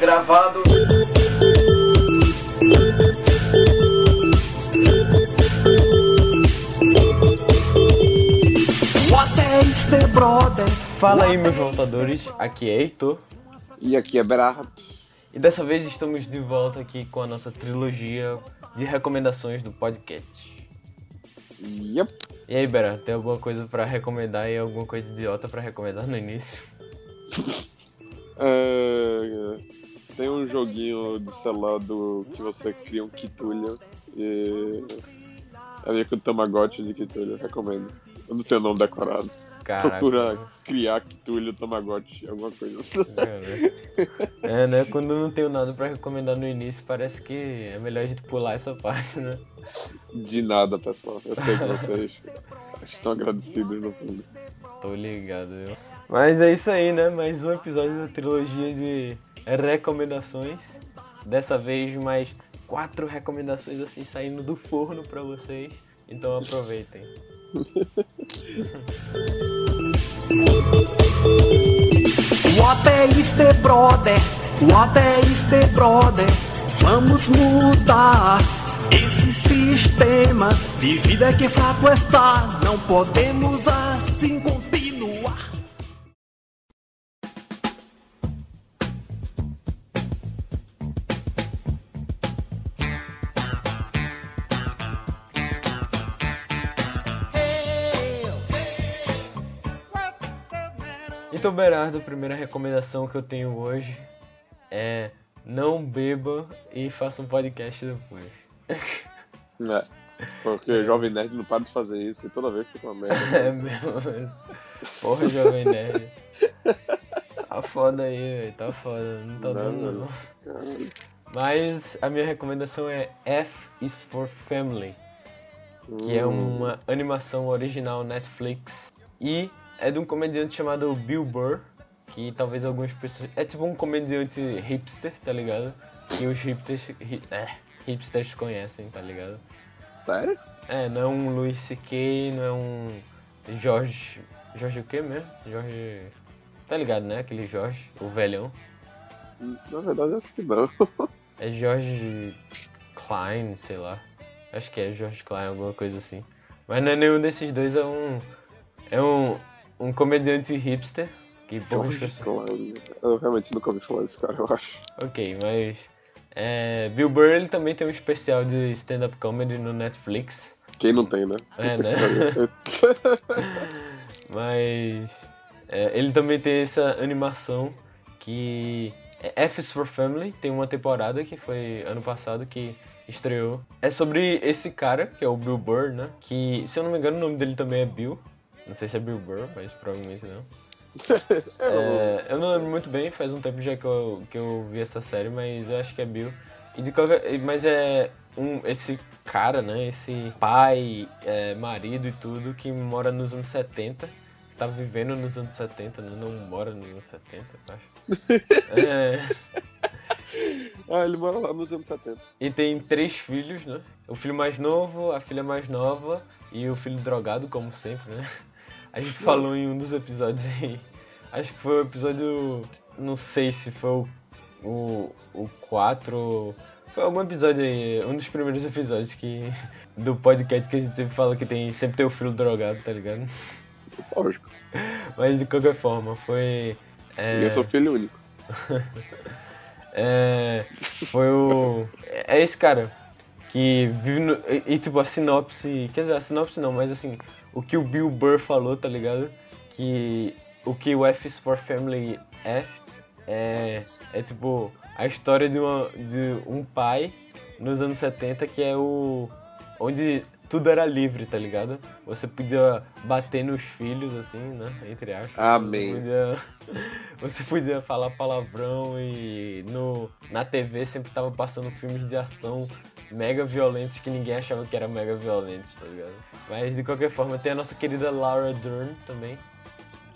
gravado. What is the brother? Fala aí, meus voltadores. Aqui é Heitor. E aqui é Berardo. E dessa vez estamos de volta aqui com a nossa trilogia de recomendações do podcast. Yep. E aí, Bera, tem alguma coisa pra recomendar e alguma coisa idiota pra recomendar no início? É, tem um joguinho de celular do que você cria um Kitulio e é meio que um Tamagotchi de Kitulio, recomendo. Eu não sei o nome decorado. Caraca. Procura criar Kitulio Tamagotchi, alguma coisa assim. É, né? Quando eu não tenho nada pra recomendar no início, parece que é melhor a gente pular essa parte, né? De nada, pessoal. Eu sei que vocês estão agradecidos no fundo. Tô ligado, eu. Mas é isso aí, né? Mais um episódio da trilogia de recomendações. Dessa vez, mais quatro recomendações assim saindo do forno pra vocês. Então aproveitem. What is the brother? What is the brother? Vamos mudar esse sistema de vida que fraco está. Não podemos assim continuar. Então, Berardo, a primeira recomendação que eu tenho hoje é não beba e faça um podcast depois. É. Porque o Jovem Nerd não para de fazer isso e toda vez fica uma merda. É mesmo. Porra, Jovem Nerd. Tá foda aí, velho. Tá foda. Não tá Não, dando não. Mas a minha recomendação é F is for Family, que é Hum. uma animação original Netflix e é de um comediante chamado Bill Burr, que talvez algumas pessoas. É tipo um comediante hipster, tá ligado? Que os hipsters, hi- é, hipsters conhecem, tá ligado? Sério? É, não é um Louis C.K., não é um Jorge. Jorge o quê mesmo? Jorge. Tá ligado, né? Aquele Jorge, o velhão. Na verdade, acho que não. É George Klein, sei lá. Acho que é George Klein, alguma coisa assim. Mas não é nenhum desses dois, é um. É um, um comediante hipster. Que poucas pessoas. Eu realmente nunca ouvi falar desse cara, eu acho. Ok, mas. É, Bill Burr ele também tem um especial de stand-up comedy no Netflix. Quem não tem, né? É, né? Mas é, ele também tem essa animação que é F is for Family, tem uma temporada que foi ano passado que estreou. É sobre esse cara, que é o Bill Burr, né? Que, se eu não me engano, o nome dele também é Bill. Não sei se é Bill Burr, mas provavelmente não. É, eu não lembro muito bem, faz um tempo já que eu, que eu vi essa série, mas eu acho que é Bill. E de qualquer, mas é um, esse cara, né? Esse pai, é, marido e tudo que mora nos anos 70. Tá vivendo nos anos 70, né? Não mora nos anos 70, eu acho. É, Ah, ele mora lá nos anos 70. e tem três filhos, né? O filho mais novo, a filha mais nova e o filho drogado, como sempre, né? A gente falou em um dos episódios aí. Acho que foi o episódio. Não sei se foi o, o, o 4. Foi algum episódio aí, um dos primeiros episódios que. Do podcast que a gente sempre fala que tem. Sempre tem o filho drogado, tá ligado? Lógico. Mas de qualquer forma, foi. é, eu sou filho único. É, foi o. É esse cara que vive no. E, e, tipo, a sinopse. Quer dizer, a sinopse não, mas assim, o que o Bill Burr falou, tá ligado? Que o que o F for Family é. É, é tipo a história de, uma, de um pai nos anos 70 que é o. onde tudo era livre, tá ligado? Você podia bater nos filhos, assim, né? Entre aspas. Amém. Você podia, você podia falar palavrão e no, na TV sempre tava passando filmes de ação mega violentos que ninguém achava que era mega violentos, tá ligado? Mas de qualquer forma, tem a nossa querida Laura Dern também.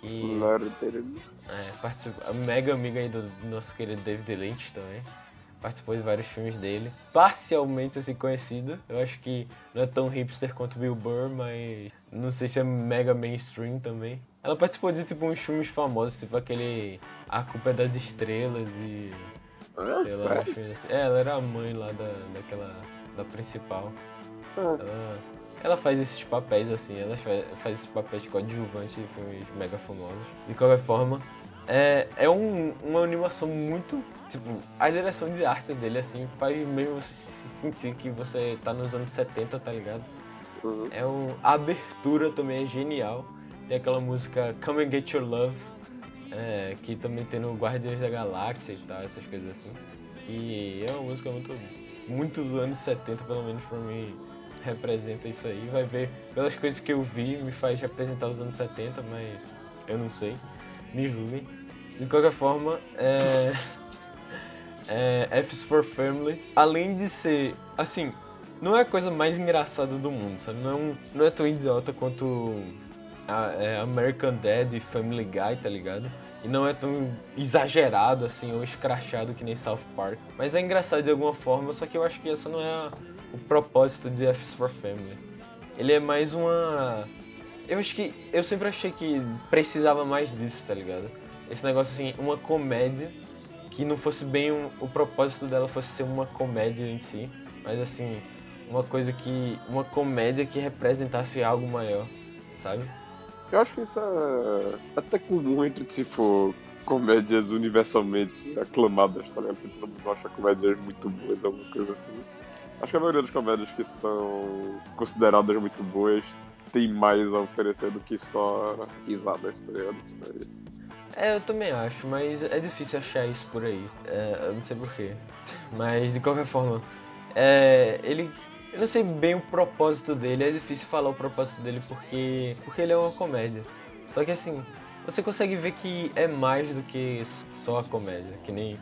Que Lord dele. é, participa, mega amiga aí do, do nosso querido David Lynch também. Participou de vários filmes dele. Parcialmente assim conhecida. Eu acho que não é tão hipster quanto Bill Burr, mas não sei se é mega mainstream também. Ela participou de tipo uns filmes famosos, tipo aquele A Culpa é das Estrelas e Ah, que assim. É, ela era a mãe lá da, daquela. da principal. Ah, Ela, ela faz esses papéis assim, ela faz, faz esses papéis de coadjuvante em filmes mega famosos. De qualquer forma, é, é um- uma animação muito. Tipo, a direção de arte dele assim faz mesmo você se sentir que você tá nos anos 70, tá ligado? uhum. É um, a abertura também é genial. Tem aquela música Come and Get Your Love, é, que também tem no Guardiões da Galáxia e tal, essas coisas assim. E é uma música muito, muito dos anos 70, pelo menos pra mim, representa isso aí. Vai ver, pelas coisas que eu vi, me faz representar os anos 70, mas eu não sei. Me julguem. De qualquer forma, é. é F's for Family, além de ser, assim, não é a coisa mais engraçada do mundo, sabe? Não é, não é tão idiota quanto é, American Dad e Family Guy, tá ligado? E não é tão exagerado assim ou escrachado que nem South Park. Mas é engraçado de alguma forma, só que eu acho que essa não é o propósito de F's for Family. Ele é mais uma. Eu acho que. Eu sempre achei que precisava mais disso, tá ligado? Esse negócio assim, uma comédia que não fosse bem um- o propósito dela fosse ser uma comédia em si, mas assim, uma coisa que. uma comédia que representasse algo maior, sabe? Eu acho que isso é até comum entre, tipo, comédias universalmente aclamadas, tá ligado? Porque todo mundo acha comédias muito boas, alguma coisa assim. Acho que a maioria das comédias que são consideradas muito boas tem mais a oferecer do que só risadas, tá ligado? É, eu também acho, mas é difícil achar isso por aí. É, eu não sei porquê. Mas de qualquer forma, é, ele. Eu não sei bem o propósito dele, é difícil falar o propósito dele porque. porque ele é uma comédia. Só que assim, você consegue ver que é mais do que só a comédia, que nem.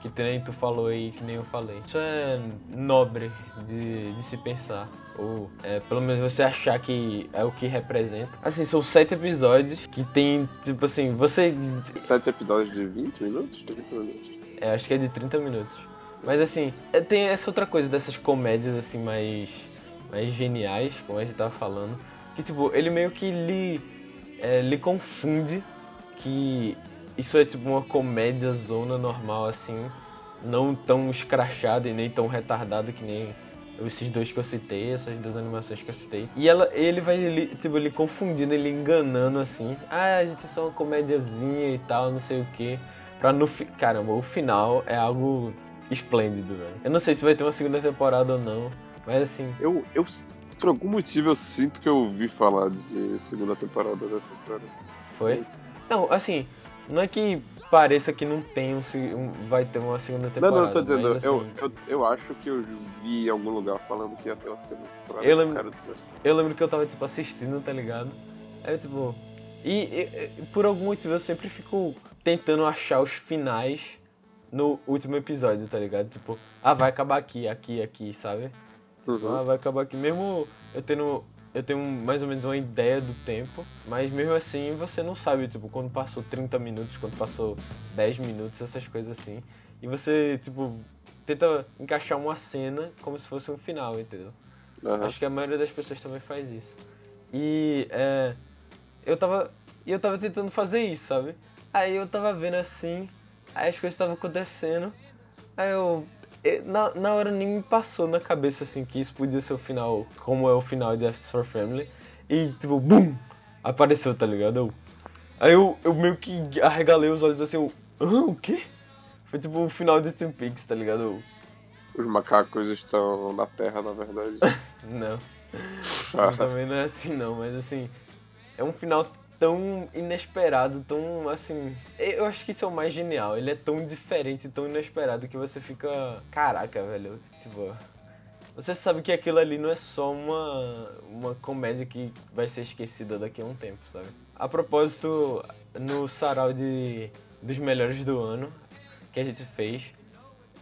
Que nem tu falou aí, que nem eu falei. Isso é nobre de, de se pensar. Ou é, pelo menos você achar que é o que representa. Assim, são sete episódios que tem, tipo assim, você Sete episódios de 20 minutos? 30 minutos. é, acho que é de 30 minutos. Mas assim, é, tem essa outra coisa dessas comédias assim mais mais geniais, como a gente tava falando, que tipo, ele meio que lhe é, lhe confunde que isso é tipo uma comédia zona normal assim, não tão escrachada e nem tão retardada que nem esses dois que eu citei, essas duas animações que eu citei. E ela, ele vai lhe, tipo, lhe confundindo, ele enganando assim. Ah, a gente é só uma comédiazinha e tal, não sei o que. Pra no. Caramba, o final é algo esplêndido, velho. Eu não sei se vai ter uma segunda temporada ou não, mas assim, Eu, eu, por algum motivo, eu sinto que eu ouvi falar de segunda temporada dessa série. foi. Não, assim, não é que pareça que não tem um, um- vai ter uma segunda Não, temporada. não, eu tô dizendo, mas, eu, assim, eu, eu acho que eu vi em algum lugar falando que ia ter uma segunda temporada. Eu lembro-. Eu lembro que eu tava, tipo, assistindo, tá ligado? Aí, tipo... E, e- e, por algum motivo eu sempre fico tentando achar os finais no último episódio, tá ligado? Tipo, ah, vai acabar aqui, aqui, aqui, sabe? Uhum. Ah, vai acabar aqui. Mesmo eu tendo... Eu tenho mais ou menos uma ideia do tempo, mas mesmo assim você não sabe, tipo, quando passou 30 minutos, quando passou 10 minutos, essas coisas assim. E você, tipo, tenta encaixar uma cena como se fosse um final, entendeu? Aham. Acho que a maioria das pessoas também faz isso. E é, eu tava. Eu tava tentando fazer isso, sabe? Aí eu tava vendo assim, aí as coisas estavam acontecendo, aí eu. Na, na hora nem me passou na cabeça assim que isso podia ser o final, como é o final de F for Family. E tipo, BUM! Apareceu, tá ligado? Eu- aí eu, eu meio que arregalei os olhos assim, eu. Hã, o quê? Foi tipo o final de Twin Peaks, tá ligado? Eu, Os macacos estão na Terra, na verdade. não. Ah, Também não é assim não, mas assim, é um final tão inesperado, tão assim. Eu acho que isso é o mais genial. Ele é tão diferente, tão inesperado que você fica. Caraca, velho. Tipo. Você sabe que aquilo ali não é só uma, uma comédia que vai ser esquecida daqui a um tempo, sabe? A propósito, no sarau de, dos melhores do ano que a gente fez,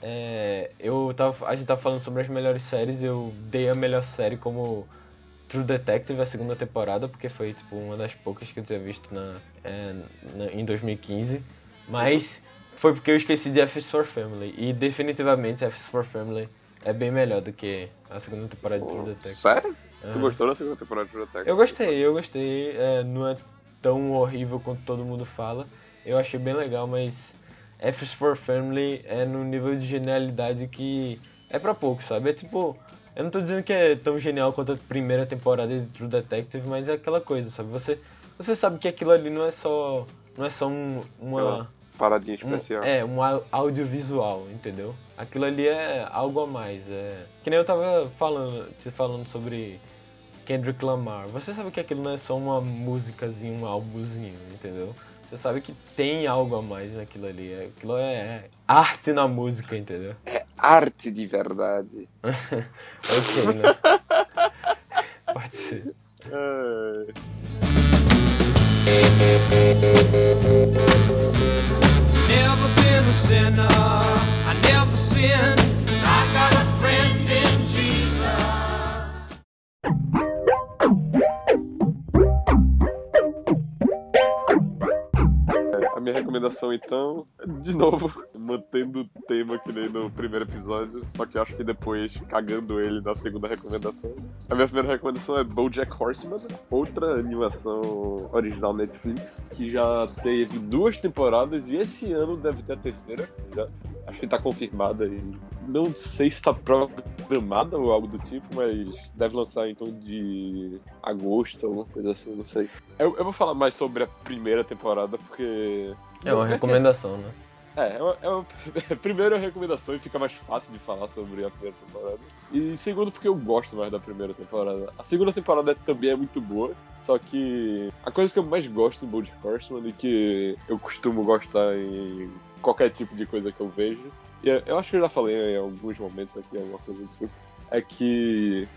é, eu tava, a gente tava falando sobre as melhores séries, eu dei a melhor série como True Detective, a segunda temporada, porque foi tipo uma das poucas que eu tinha visto na, é, na- em 2015. Mas foi porque eu esqueci de F is for Family. E definitivamente F is for Family é bem melhor do que a segunda temporada de True Detective. Sério? Tu gostou da segunda temporada de Detective? Eu gostei, eu gostei. É, não é tão horrível quanto todo mundo fala. Eu achei bem legal, mas F is for Family é no nível de genialidade que é pra pouco, sabe? É tipo. Eu não tô dizendo que é tão genial quanto a primeira temporada de True Detective, mas é aquela coisa, sabe? Você, você sabe que aquilo ali não é só. Não é só um, uma. Paradinha um- especial. é, um au- audiovisual, entendeu? Aquilo ali é algo a mais. É... Que nem eu tava falando, te falando sobre Kendrick Lamar. Você sabe que aquilo não é só uma músicazinha, um álbumzinho, entendeu? Você sabe que tem algo a mais naquilo ali. é- Aquilo é arte na música, entendeu? Arte de verdade. Ok, né? Pode ser. Never been a sinner. I never sinned. I got a friend in Jesus. A minha recomendação, então, de novo, mantendo o tema que nem no primeiro episódio, só que acho que depois cagando ele na segunda recomendação. A minha primeira recomendação é BoJack Horseman, outra animação original Netflix, que já teve duas temporadas e esse ano deve ter a terceira. Já, acho que tá confirmada e não sei se tá programada ou algo do tipo, mas deve lançar então de agosto, alguma coisa assim, não sei. Eu, eu vou falar mais sobre a primeira temporada, porque. É uma recomendação, né? É, é uma, é uma- primeiro é uma recomendação e fica mais fácil de falar sobre a primeira temporada. E segundo, porque eu gosto mais da primeira temporada. A segunda temporada também é muito boa, só que a coisa que eu mais gosto do Bojack Horseman e que eu costumo gostar em qualquer tipo de coisa que eu vejo, e eu- eu acho que eu já falei em alguns momentos aqui, alguma coisa do tipo, é que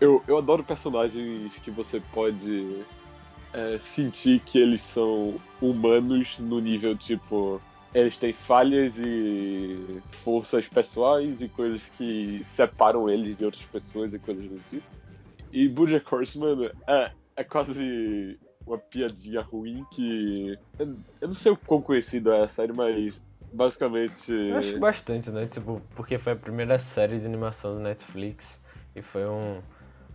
eu, eu adoro personagens que você pode é, sentir que eles são humanos no nível tipo eles têm falhas e forças pessoais e coisas que separam eles de outras pessoas e coisas do tipo. E Bojack Horseman é, é quase uma piadinha ruim que... Eu, eu não sei o quão conhecida é a série, mas basicamente... Eu acho que bastante, né? Tipo, porque foi a primeira série de animação do Netflix e foi um.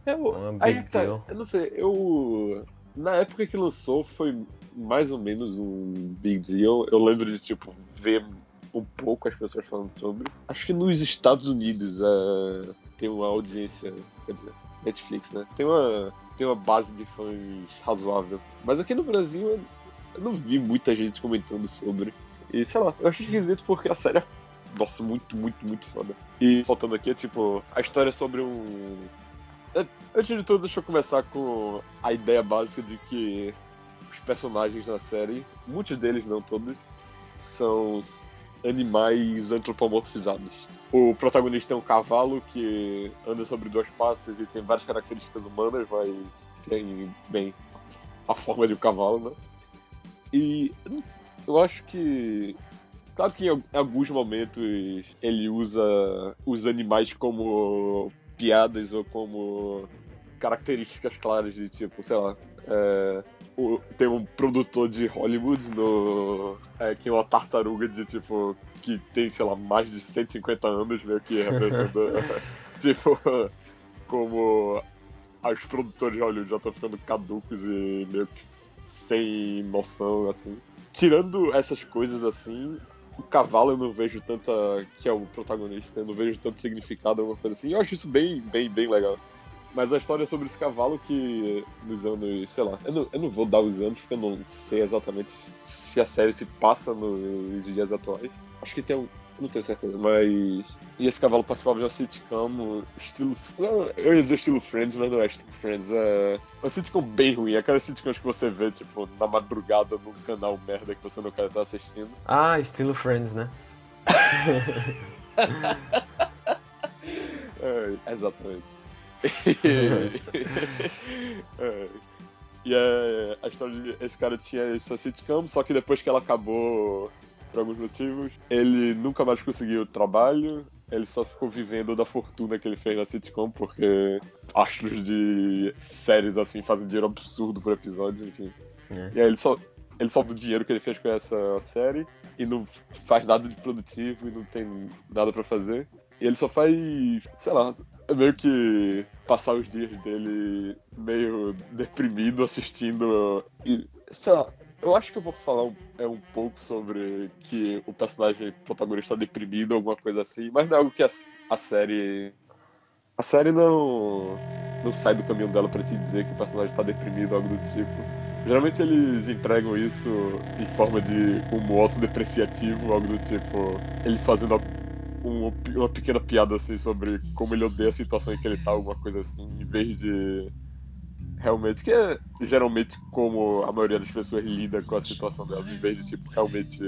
Eu, Uma aí tá, eu não sei, eu. Na época que lançou foi mais ou menos um big deal. Eu lembro de, tipo, ver um pouco as pessoas falando sobre. Acho que nos Estados Unidos é, tem uma audiência. Quer dizer, Netflix, né? Tem uma, tem uma base de fãs razoável. Mas aqui no Brasil eu, não vi muita gente comentando sobre. E sei lá, eu acho esquisito porque a série é. Nossa, muito, muito, muito foda. E faltando aqui, é tipo, a história é sobre um Antes de tudo, deixa eu começar com a ideia básica de que os personagens na série, muitos deles, não todos, são animais antropomorfizados. O protagonista é um cavalo que anda sobre duas patas e tem várias características humanas, mas tem, bem, a forma de um cavalo, né? E eu acho que. Claro que em alguns momentos ele usa os animais como piadas ou como características claras de tipo, sei lá. É, o- tem um produtor de Hollywood no. É, que é uma tartaruga de tipo. que tem, sei lá, mais de 150 anos, meio que representando. tipo, como os produtores de Hollywood já estão ficando caducos e meio que sem noção, assim. Tirando essas coisas assim, o cavalo eu não vejo tanta. que é o protagonista, eu não vejo tanto significado, alguma coisa assim. Eu acho isso bem, bem, bem legal. Mas a história é sobre esse cavalo que nos anos, sei lá, eu não, eu não vou dar os anos porque eu não sei exatamente se a série se passa nos dias atuais. Acho que tem um. eu Não tenho certeza, mas. E esse cavalo participava de uma sitcom estilo. não, Eu ia dizer estilo Friends, mas não é estilo Friends. É uma sitcom bem ruim. Aquelas sitcoms que você vê, tipo, na madrugada num canal merda que você não quer estar assistindo. Ah, estilo Friends, né? É, exatamente. É. E é, a história de esse cara tinha essa sitcom, só que depois que ela acabou, por alguns motivos, ele nunca mais conseguiu trabalho, ele só ficou vivendo da fortuna que ele fez na sitcom, porque astros de séries assim fazem dinheiro absurdo por episódio, enfim. É. E aí ele só, ele só do dinheiro que ele fez com essa série e não faz nada de produtivo e não tem nada pra fazer. E ele só faz, sei lá, meio que passar os dias dele meio deprimido assistindo. E, sei lá, eu acho que eu vou falar um, é, um pouco sobre que o personagem protagonista está deprimido, alguma coisa assim, mas não é algo que a, a série. A série não. não sai do caminho dela para te dizer que o personagem está deprimido, algo do tipo. Geralmente eles entregam isso em forma de um autodepreciativo, algo do tipo. Ele fazendo um, uma pequena piada assim sobre como ele odeia a situação em que ele tá, alguma coisa assim, em vez de realmente, que é geralmente como a maioria das pessoas lida com a situação delas, em vez de, tipo, realmente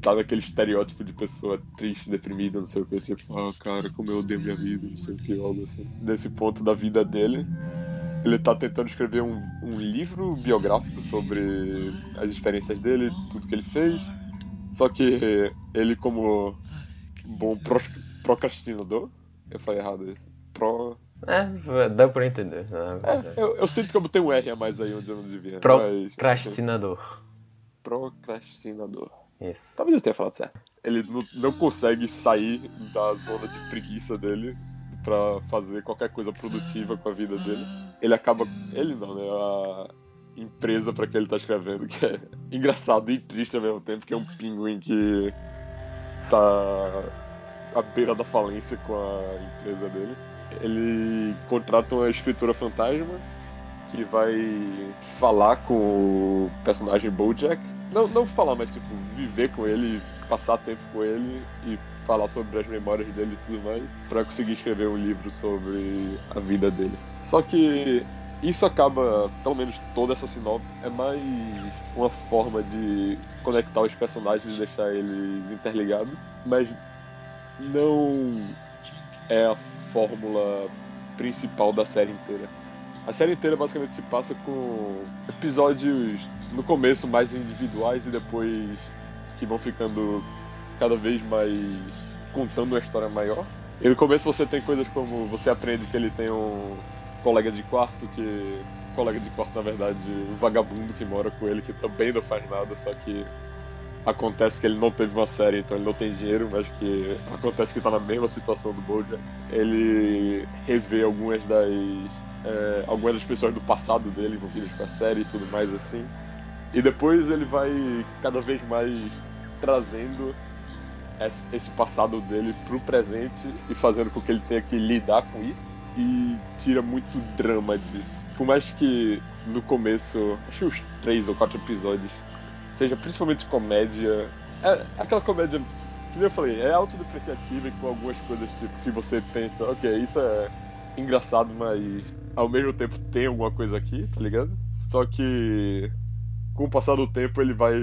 tá naquele estereótipo de pessoa triste, deprimida, não sei o que, tipo, ah, cara, como eu odeio minha vida, não sei o que, algo assim. Nesse ponto da vida dele, ele tá tentando escrever um, um livro biográfico sobre as experiências dele, tudo que ele fez, só que ele, como bom procrastinador, eu falei errado isso, pro é, dá pra entender. Né? É, eu, eu, sinto que eu botei um R a mais aí onde eu não devia. Procrastinador. Mas... Procrastinador. Isso. Talvez eu tenha falado certo. Ele não, não consegue sair da zona de preguiça dele para fazer qualquer coisa produtiva com a vida dele. Ele acaba. Ele não, né? A empresa para que ele tá escrevendo, que é engraçado e triste ao mesmo tempo, que é um pinguim que tá à beira da falência com a empresa dele ele contrata uma escritora fantasma que vai falar com o personagem Bojack. Não, não falar, mas tipo, viver com ele, passar tempo com ele e falar sobre as memórias dele e tudo mais, para conseguir escrever um livro sobre a vida dele. Só que isso acaba, pelo menos toda essa sinopse, é mais uma forma de conectar os personagens e deixar eles interligados, mas não é a fórmula principal da série inteira. A série inteira basicamente se passa com episódios no começo mais individuais e depois que vão ficando cada vez mais contando uma história maior. E no começo você tem coisas como você aprende que ele tem um colega de quarto que colega de quarto na verdade um vagabundo que mora com ele que também não faz nada, só que acontece que ele não teve uma série, então ele não tem dinheiro, mas que acontece que tá na mesma situação do Bojack. Ele revê algumas das é, algumas das pessoas do passado dele envolvidas com a série e tudo mais assim. E depois ele vai cada vez mais trazendo esse passado dele pro presente e fazendo com que ele tenha que lidar com isso. E tira muito drama disso. Por mais que no começo, acho que uns três ou quatro episódios, seja principalmente comédia. É aquela comédia, que eu falei, é autodepreciativa e com algumas coisas tipo que você pensa, ok, isso é engraçado, mas ao mesmo tempo tem alguma coisa aqui, tá ligado? Só que com o passar do tempo ele vai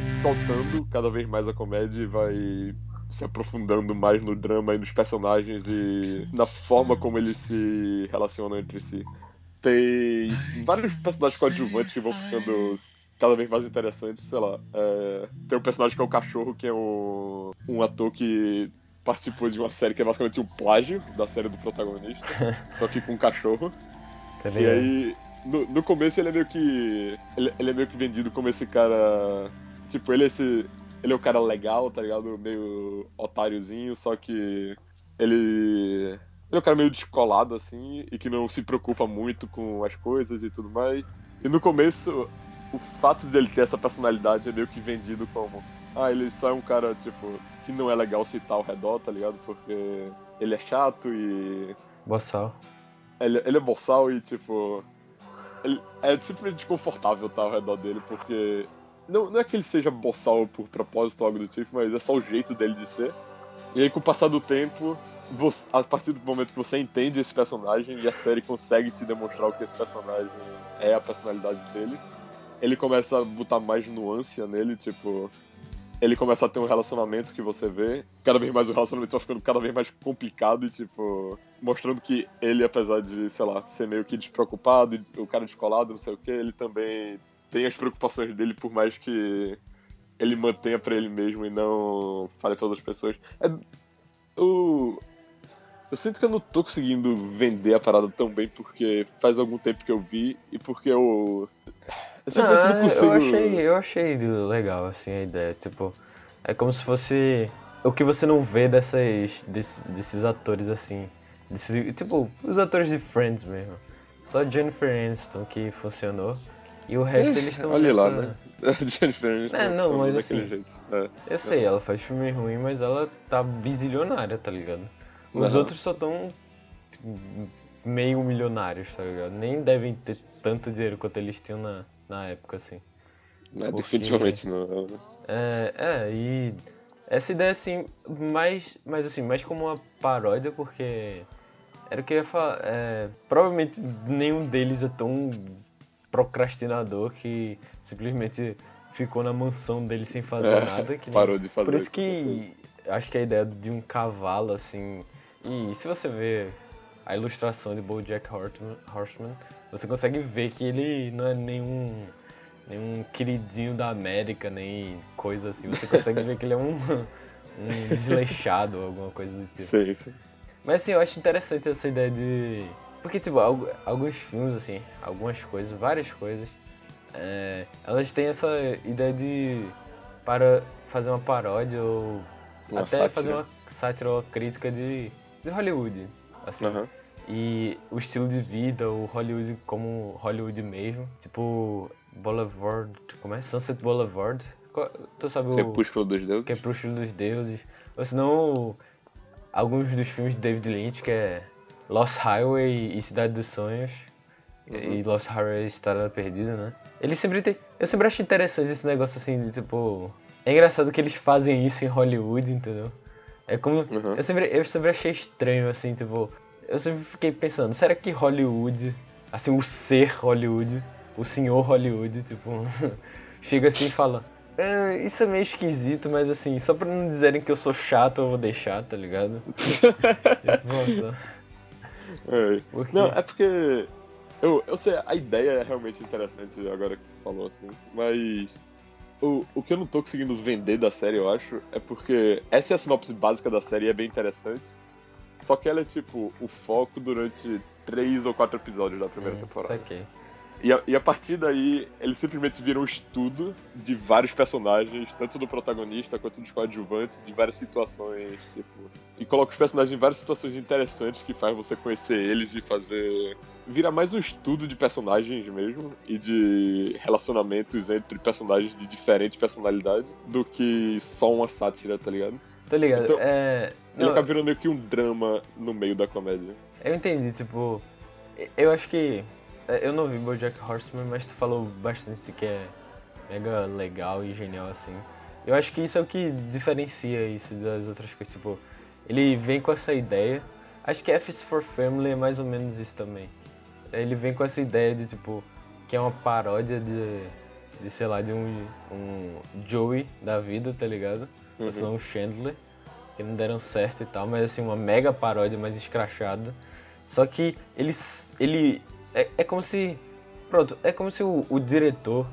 soltando cada vez mais a comédia e vai se aprofundando mais no drama e nos personagens e na forma como eles se relacionam entre si. Tem vários personagens coadjuvantes que vão ficando cada vez mais interessante, sei lá. É... Tem um personagem que é o cachorro, que é um, um ator que participou de uma série que é basicamente um plágio da série do protagonista, só que com um cachorro. Tá e aí, no, no começo ele é meio que. Ele, ele, é meio que vendido como esse cara. Tipo, ele é esse. Ele é o cara legal, tá ligado? Meio otáriozinho, só que ele. Ele é um cara meio descolado, assim, e que não se preocupa muito com as coisas e tudo mais. E no começo, o fato dele ter essa personalidade é meio que vendido como. Ah, ele só é um cara, tipo, que não é legal citar ao redor, tá ligado? Porque ele é chato e. Boçal. Ele, ele é boçal e, tipo. Ele, é simplesmente confortável estar ao redor dele, porque. Não, não é que ele seja boçal por propósito ou algo do tipo, mas é só o jeito dele de ser. E aí, com o passar do tempo, você, a partir do momento que você entende esse personagem e a série consegue te demonstrar o que esse personagem é a personalidade dele, ele começa a botar mais nuance nele, tipo. Ele começa a ter um relacionamento que você vê. Cada vez mais o relacionamento vai ficando cada vez mais complicado e, tipo, mostrando que ele, apesar de, sei lá, ser meio que despreocupado, o cara descolado, não sei o que, ele também tem as preocupações dele, por mais que ele mantenha para ele mesmo e não fale para outras pessoas. É, o, eu sinto que eu não tô conseguindo vender a parada tão bem porque faz algum tempo que eu vi e porque eu eu, não, não consigo... eu achei, eu achei legal assim a ideia, tipo, é como se fosse o que você não vê dessas desses, desses atores assim, desses, tipo, os atores de Friends mesmo. Só Jennifer Aniston que funcionou. E o resto eles estão. Olha lá, né? Jennifer Aniston É, não, mas daquele assim- jeito. É. Eu sei, ela faz filme ruim, mas ela tá bizilionária, tá ligado? Os Aham. outros só tão tipo, meio milionários, tá ligado? Nem devem ter tanto dinheiro quanto eles tinham na, na época, assim. Né, Porque- Definitivamente não. É, é, e essa ideia assim, mais, mais assim, mais como uma paródia, porque era o que eu ia falar. é, provavelmente nenhum deles é tão procrastinador que simplesmente ficou na mansão dele sem fazer É, nada. Que nem- Parou de fazer. Por isso que acho que a ideia de um cavalo, assim. E se você ver a ilustração de Bojack Horseman, Horseman você consegue ver que ele não é nenhum, nenhum queridinho da América, nem coisa assim. Você consegue ver que ele é um, um desleixado, alguma coisa do tipo. Sim, sim. Mas assim, eu acho interessante essa ideia de. Porque, tipo, algu- alguns filmes, assim, algumas coisas, várias coisas, é, elas têm essa ideia de. para fazer uma paródia ou Uma até sátira. fazer uma sátira ou uma crítica de, de Hollywood. Assim. Aham. E o estilo de vida, o Hollywood como Hollywood mesmo. Tipo, Boulevard. Como é? Sunset Boulevard. Tu sabe o. Crepúsculo dos Deuses. Estilo dos deuses. Ou senão, alguns dos filmes de David Lynch, que é Lost Highway e Cidade dos Sonhos. E Lost Highway e Estrada Perdida, né? Ele sempre tem. Eu sempre acho interessante esse negócio assim de tipo. É engraçado que eles fazem isso em Hollywood, entendeu? É como. Uhum. Eu, sempre, eu sempre achei estranho, assim, tipo. Eu sempre fiquei pensando, será que Hollywood, assim, o ser Hollywood, o senhor Hollywood, tipo, chega assim e fala. "É, isso é meio esquisito, mas assim, só pra não dizerem que eu sou chato, eu vou deixar, tá ligado? Isso. É. Não, é porque. Eu, eu sei, a ideia é realmente interessante agora que tu falou assim, mas. O, o que eu não tô conseguindo vender da série, eu acho, é porque essa é a sinopse básica da série e é bem interessante. Só que ela é tipo o foco durante três ou quatro episódios da primeira Hum, temporada. saquei. E a, e a partir daí, eles simplesmente viram um estudo de vários personagens, tanto do protagonista quanto dos coadjuvantes, de várias situações, tipo. E coloca os personagens em várias situações interessantes que faz você conhecer eles e fazer. Vira mais um estudo de personagens mesmo e de relacionamentos entre personagens de diferente personalidade do que só uma sátira, tá ligado? Tô ligado. Então, é. Ele não, acaba virando meio que um drama no meio da comédia. Eu entendi, tipo. Eu acho que. é, Eu não vi Bojack Horseman, mas tu falou bastante que é mega legal e genial assim. Eu acho que isso é o que diferencia isso das outras coisas. Tipo, ele vem com essa ideia. Acho que F for Family é mais ou menos isso também. Ele vem com essa ideia de tipo. Que é uma paródia de. De sei lá, de um. Um Joey da vida, tá ligado? Ou senão um Chandler que não deram certo e tal, mas assim, uma mega paródia mais escrachada. Só que eles. Ele. É, é como se. Pronto, é como se o, o diretor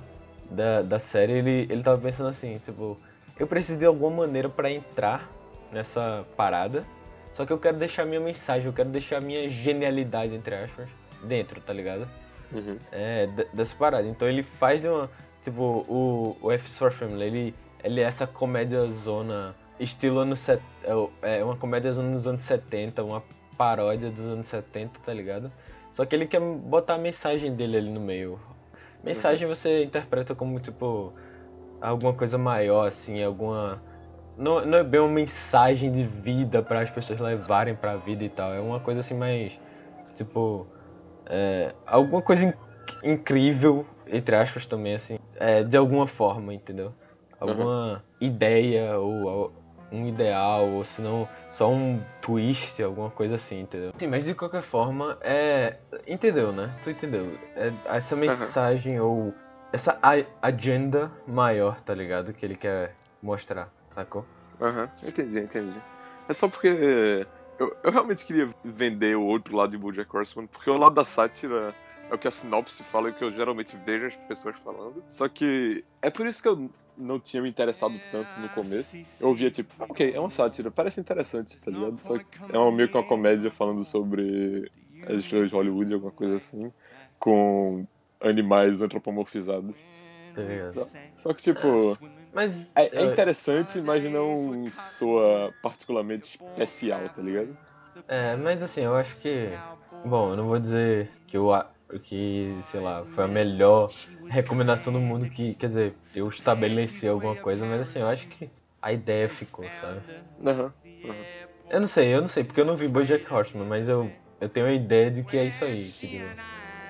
da, da série ele, ele tava pensando assim, tipo, eu preciso de alguma maneira pra entrar nessa parada. Só que eu quero deixar minha mensagem, eu quero deixar minha genialidade, entre aspas, dentro, tá ligado? Uhum. é, de- dessa parada. Então ele faz de uma. Tipo, o, o F for Family, ele, ele é essa comédia zona. Estilo anos. set- É é uma comédia zona dos anos 70, uma paródia dos anos 70, tá ligado? Só que ele quer botar a mensagem dele ali no meio. Mensagem você interpreta como, tipo. Alguma coisa maior, assim, alguma. Não, não é bem uma mensagem de vida para as pessoas levarem pra vida e tal. É uma coisa assim mais. Tipo é, alguma coisa in- incrível, entre aspas também, assim, é, de alguma forma, entendeu? Alguma ideia ou al- um ideal, ou se não, só um twist, alguma coisa assim, entendeu? Sim, mas de qualquer forma, é. Entendeu, né? Tu entendeu? É essa mensagem ou essa a- agenda maior, tá ligado? Que ele quer mostrar, sacou? Aham, entendi, entendi. É só porque eu, eu realmente queria vender o outro lado de Bojack Horseman, porque o lado da sátira é o que a sinopse fala e o que eu geralmente vejo as pessoas falando. Só que é por isso que eu não tinha me interessado tanto no começo. Eu ouvia tipo, ok, é uma sátira, parece interessante, tá ligado? Só que é uma, meio que uma comédia falando sobre as estrelas de Hollywood, alguma coisa assim, com animais antropomorfizados. Tá? Só que tipo, Mas. é, é é, interessante, mas não soa particularmente especial, tá ligado? É, mas assim, eu acho que. Bom, eu não vou dizer que eu, a- porque, sei lá, foi a melhor recomendação do mundo que, quer dizer, eu estabeleci alguma coisa, mas assim, eu acho que a ideia ficou, sabe? Aham. Eu não sei, eu não sei, porque eu não vi Bojack Horseman, mas eu, eu tenho a ideia de que é isso aí, que,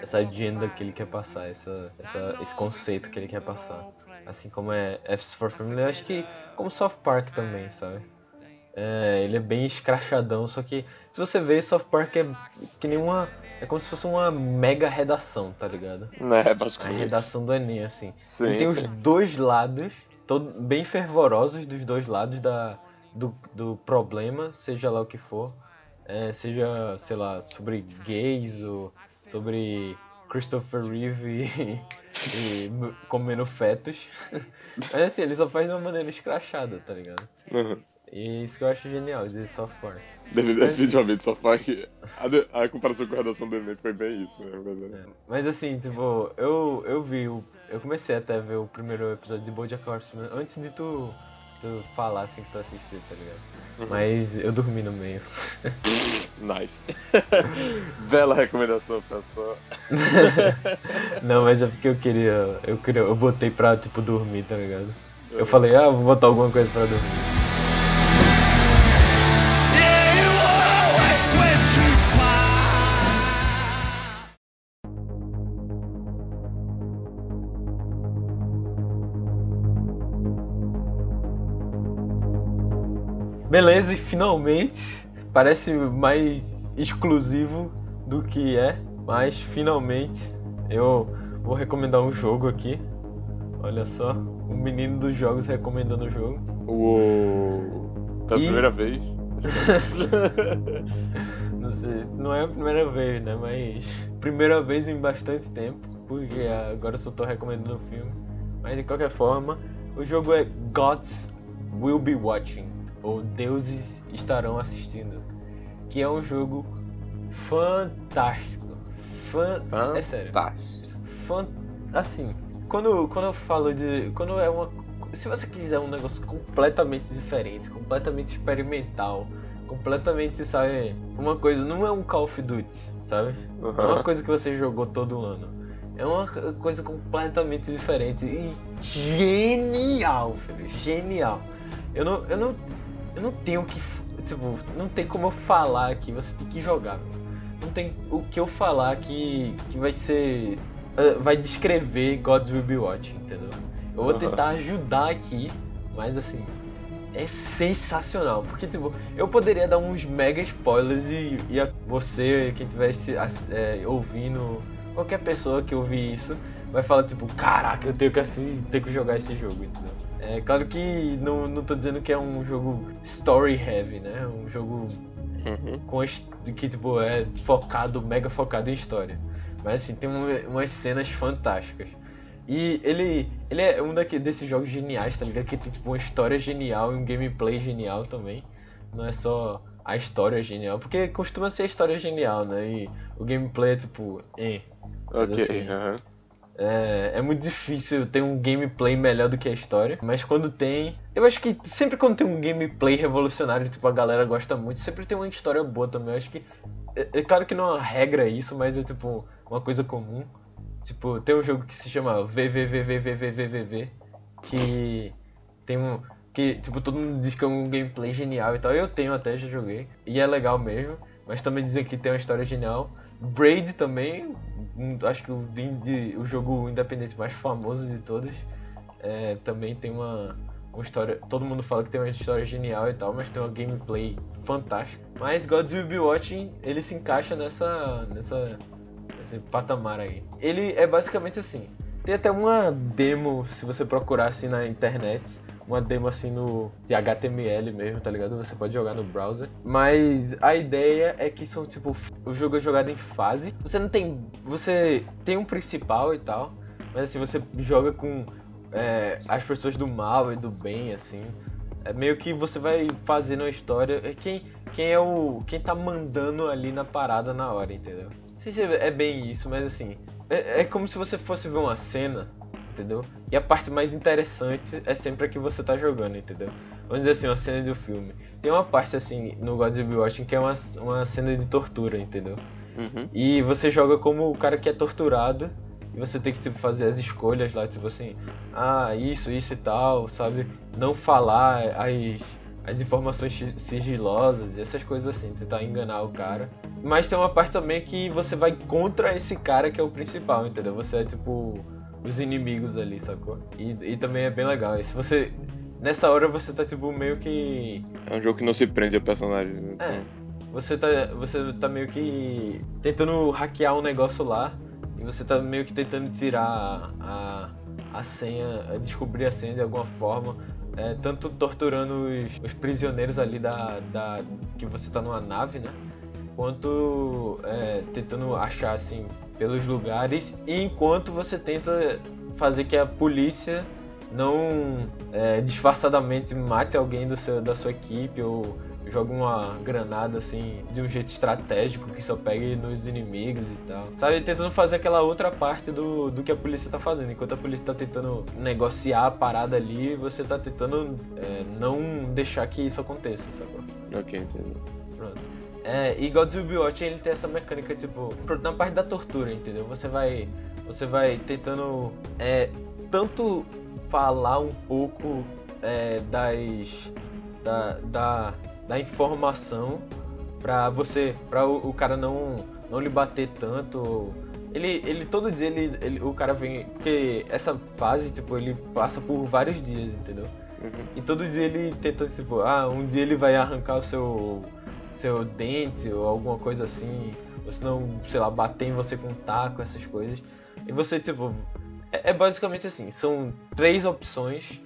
essa agenda que ele quer passar, essa, essa, esse conceito que ele quer passar. Assim como é F's for Family, eu acho que como South Park também, sabe? É, ele é bem escrachadão, só que se você ver, South Park é que nem uma. É como se fosse uma mega redação, tá ligado? É, A basicamente. redação do Enem, assim. Sim. Ele tem os dois lados, todo, bem fervorosos dos dois lados da, do, do problema, seja lá o que for. É, seja, sei lá, sobre gays ou sobre Christopher Reeve e, e comendo fetos. Mas assim, ele só faz de uma maneira escrachada, tá ligado? Aham. E isso que eu acho genial de South Park. Definitivamente, faz que. A, a comparação com a redação do Enem foi bem isso, né? Mas, é. Mas assim, tipo, eu, eu vi, o, eu comecei até a ver o primeiro episódio de BoJack Horseman antes de tu, tu falar assim que tu assistiu, tá ligado? Uhum. Mas eu dormi no meio. Nice. Bela recomendação, pessoal. Não, mas é porque eu queria, eu queria, eu botei pra, tipo, dormir, tá ligado? Eu falei, ah, vou botar alguma coisa pra dormir. Beleza, e finalmente parece mais exclusivo do que é, mas finalmente eu vou recomendar um jogo aqui. Olha só, o menino dos jogos recomendando o jogo. Uou. Pela E- primeira vez. Não sei, não é a primeira vez, né? Mas primeira vez em bastante tempo, porque agora eu só tô recomendando o filme. Mas de qualquer forma, o jogo é Gods Will Be Watching, ou Deuses Estarão Assistindo, que é um jogo fantástico. Fan... É sério. Fantástico. Fan... Assim, quando, quando eu falo de. Quando é uma. Se você quiser um negócio completamente diferente, completamente experimental, completamente, sabe? Uma coisa. Não é um Call of Duty, sabe? Não é uma coisa que você jogou todo ano. É uma coisa completamente diferente e genial, filho. Genial. Eu não, eu não, eu não tenho que, tipo, não tem como eu falar aqui. Você tem que jogar. Não tem o que eu falar que, que vai ser, eh, vai descrever Gods Will Be Watching, entendeu? Eu vou tentar ajudar aqui, mas assim, é sensacional. Porque, tipo, eu poderia dar uns mega spoilers e, e a- você, quem estiver ouvindo, qualquer pessoa que ouvir isso, vai falar, tipo, caraca, eu tenho que, assim, tenho que jogar esse jogo, entendeu? É claro que não, não tô dizendo que é um jogo story heavy, né? Um jogo Uhum. com que tipo é focado, mega focado em história. Mas assim, tem um- umas cenas fantásticas. E ele, ele é um daqui, desses jogos geniais, tá ligado? Que tem tipo uma história genial e um gameplay genial também. Não é só a história genial, porque costuma ser a história genial, né? E o gameplay é tipo, eh. Ok. assim, aham. É, é muito difícil ter um gameplay melhor do que a história, mas quando tem. Eu acho que sempre quando tem um gameplay revolucionário, tipo, a galera gosta muito, sempre tem uma história boa também. Eu acho que. É, é claro que não é uma regra isso, mas é tipo uma coisa comum. Tipo, tem um jogo que se chama VVVVVVVV, que tem um. Que, tipo, todo mundo diz que é um gameplay genial e tal. Eu tenho até, já joguei. E é legal mesmo. Mas também dizem que tem uma história genial. Braid também, acho que o, o jogo independente mais famoso de todos. É, também tem uma, uma história. Todo mundo fala que tem uma história genial e tal, mas tem uma gameplay fantástica. Mas Gods Will Be Watching, ele se encaixa nessa. nessa. nesse patamar aí. Ele é basicamente assim. Tem até uma demo, se você procurar assim na internet, uma demo assim no de HTML mesmo, tá ligado? Você pode jogar no browser. Mas a ideia é que são tipo o jogo é jogado em fase. Você não tem, você tem um principal e tal, mas assim você joga com é, as pessoas do mal e do bem assim. É meio que você vai fazendo a história. é Quem, quem é o. Quem tá mandando ali na parada na hora, entendeu? Não sei se é bem isso, mas assim. É, é como se você fosse ver uma cena, entendeu? E a parte mais interessante é sempre a que você tá jogando, entendeu? Vamos dizer assim, uma cena do filme. Tem uma parte assim no God of Watching que é uma, uma cena de tortura, entendeu? Uhum. E você joga como o cara que é torturado. E você tem que tipo, fazer as escolhas lá, tipo assim, ah, isso, isso e tal, sabe? Não falar as, as informações si- sigilosas, essas coisas assim, tentar enganar o cara. Mas tem uma parte também que você vai contra esse cara que é o principal, entendeu? Você é tipo os inimigos ali, sacou? E, e também é bem legal. E se você. Nessa hora você tá tipo meio que. É um jogo que não se prende ao personagem. né? É. Você tá, você tá meio que tentando hackear um negócio lá e você tá meio que tentando tirar a, a senha, descobrir a senha de alguma forma. é, tanto torturando os, os prisioneiros ali da, da. que você tá numa nave, né? Quanto é, tentando achar assim pelos lugares e enquanto você tenta fazer que a polícia não é, disfarçadamente mate alguém do seu, da sua equipe ou joga uma granada assim de um jeito estratégico que só pegue nos inimigos e tal. Sabe, tentando fazer aquela outra parte do, do que a polícia tá fazendo. Enquanto a polícia tá tentando negociar a parada ali, você tá tentando é, não deixar que isso aconteça, sacou? Ok, entendi. Pronto. É, e Be Watching ele tem essa mecânica, tipo, na parte da tortura, entendeu? Você vai. Você vai tentando é, tanto falar um pouco é, das. Da, da, da informação pra você. pra o, o cara não, não lhe bater tanto. Ele, ele todo dia ele, ele, o cara vem. Porque essa fase, tipo, ele passa por vários dias, entendeu? Uhum. E todo dia ele tenta, tipo, ah, um dia ele vai arrancar o seu, seu dente ou alguma coisa assim, ou se não, sei lá, bater em você com um taco, essas coisas. E você, tipo, é, é basicamente assim, são três opções,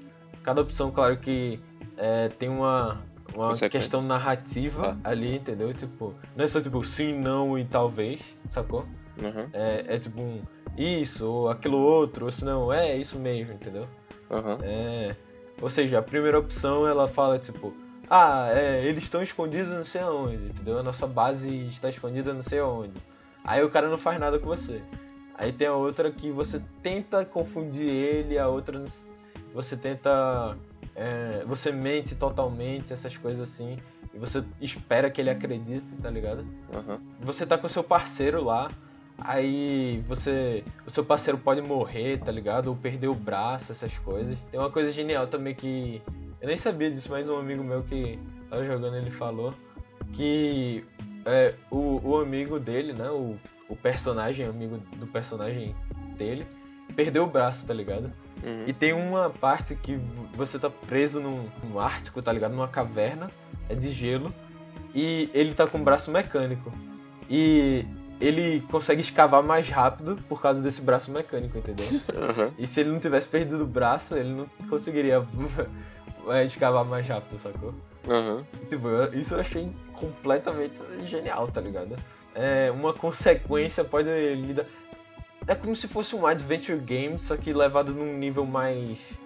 cada opção, claro que é, tem uma, uma questão narrativa ali, entendeu? Tipo, não é só tipo sim, não e talvez, sacou? Uhum. É, é tipo um isso ou aquilo outro, ou se não, é isso mesmo, entendeu? Uhum. É. Ou seja, a primeira opção ela fala tipo, ah, é, eles estão escondidos não sei aonde, entendeu? A nossa base está escondida não sei aonde. Aí o cara não faz nada com você. Aí tem a outra que você tenta confundir ele, a outra você tenta. é, você mente totalmente, essas coisas assim. E você espera que ele acredite, tá ligado? Uhum. você tá com o seu parceiro lá, aí você. O seu parceiro pode morrer, tá ligado? Ou perder o braço, essas coisas. Tem uma coisa genial também que. Eu nem sabia disso, mas um amigo meu que tava jogando ele falou que é, o, o amigo dele, né? O, o personagem, amigo do personagem dele, perdeu o braço, tá ligado? Uhum. E tem uma parte que você tá preso num, num Ártico, tá ligado? Numa caverna, é de gelo, e ele tá com o braço mecânico. E ele consegue escavar mais rápido por causa desse braço mecânico, entendeu? Uhum. E se ele não tivesse perdido o braço, ele não conseguiria é, escavar mais rápido, sacou? Uhum. Tipo, eu- isso eu achei completamente genial, tá ligado? É, uma consequência pode lidar. É como se fosse um adventure game, só que levado num nível mais.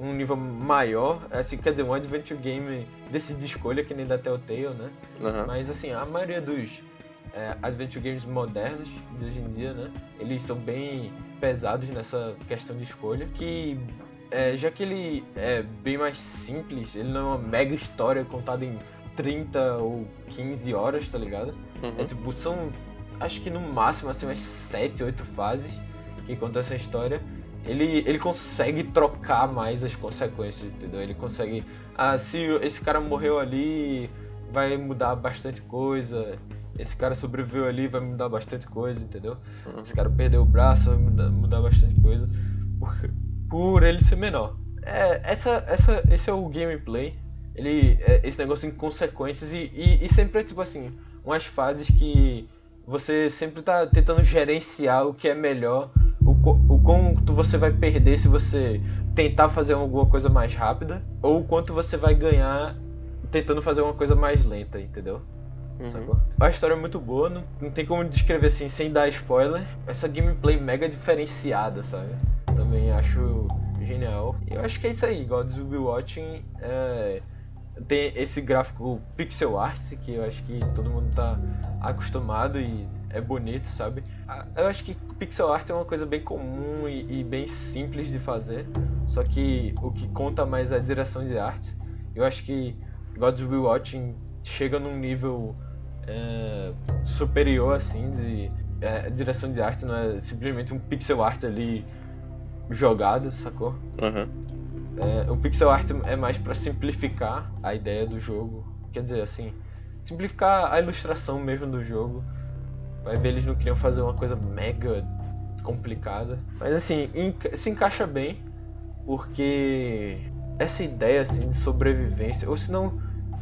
um nível maior. Assim, quer dizer, um adventure game desse de escolha, que nem da Telltale, né? Uhum. Mas assim, a maioria dos é, adventure games modernos de hoje em dia, né? Eles são bem pesados nessa questão de escolha. Que é, já que ele é bem mais simples, ele não é uma mega história contada em 30 ou 15 horas, tá ligado? Uhum. É tipo, são acho que no máximo assim umas 7, 8 fases que conta essa história. Ele, ele consegue trocar mais as consequências, entendeu? Ele consegue. Ah, se esse cara morreu ali, vai mudar bastante coisa. Esse cara sobreviveu ali, vai mudar bastante coisa, entendeu? Uhum. Esse cara perdeu o braço, vai mudar, mudar bastante coisa. Por, ele ser menor. É, essa, essa, esse é o gameplay. Ele, é esse negócio em consequências e, e, e sempre é tipo assim, umas fases que você sempre tá tentando gerenciar o que é melhor, o, o quanto você vai perder se você tentar fazer alguma coisa mais rápida, ou o quanto você vai ganhar tentando fazer uma coisa mais lenta, entendeu? Uhum. Sacou? A história é muito boa, não, não tem como descrever assim sem dar spoiler. Essa gameplay mega diferenciada, sabe? Também acho genial. E eu acho que é isso aí, Gods Will Be Watching é, tem esse gráfico pixel art que eu acho que todo mundo tá acostumado e é bonito, sabe? Ah, Eu acho que pixel art é uma coisa bem comum e, e bem simples de fazer, só que o que conta mais é a direção de arte. Eu acho que Gods Will Be Watching chega num nível é, superior, assim, de é, direção de arte, não é simplesmente um pixel art ali jogado, sacou? É, o pixel art é mais pra simplificar a ideia do jogo. Quer dizer, assim, simplificar a ilustração mesmo do jogo. Vai ver, eles não queriam fazer uma coisa mega complicada. Mas assim, se encaixa bem, porque essa ideia assim de sobrevivência, ou senão,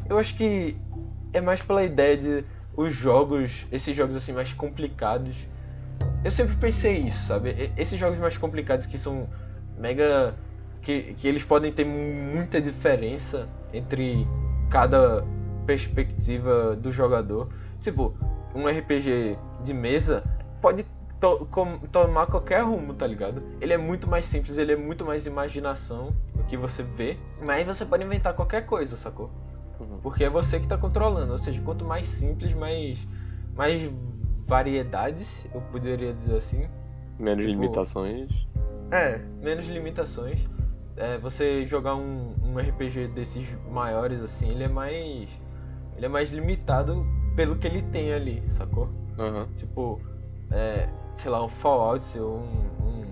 eu acho que é mais pela ideia de os jogos, esses jogos assim mais complicados. Eu sempre pensei isso, sabe? Esses jogos mais complicados que são mega que, que eles podem ter muita diferença entre cada perspectiva do jogador. Tipo, um RPG de mesa pode to- tomar qualquer rumo, tá ligado? Ele é muito mais simples, ele é muito mais imaginação o que você vê, mas você pode inventar qualquer coisa, sacou? Uhum. Porque é você que tá controlando, ou seja, quanto mais simples, mais mais variedades, eu poderia dizer assim, Menos Tipo- limitações. é, menos limitações. É, você jogar um, um RPG desses maiores assim, ele é mais. Ele é mais limitado pelo que ele tem ali, sacou? Aham. Tipo, é, sei lá, um Fallout ou um, um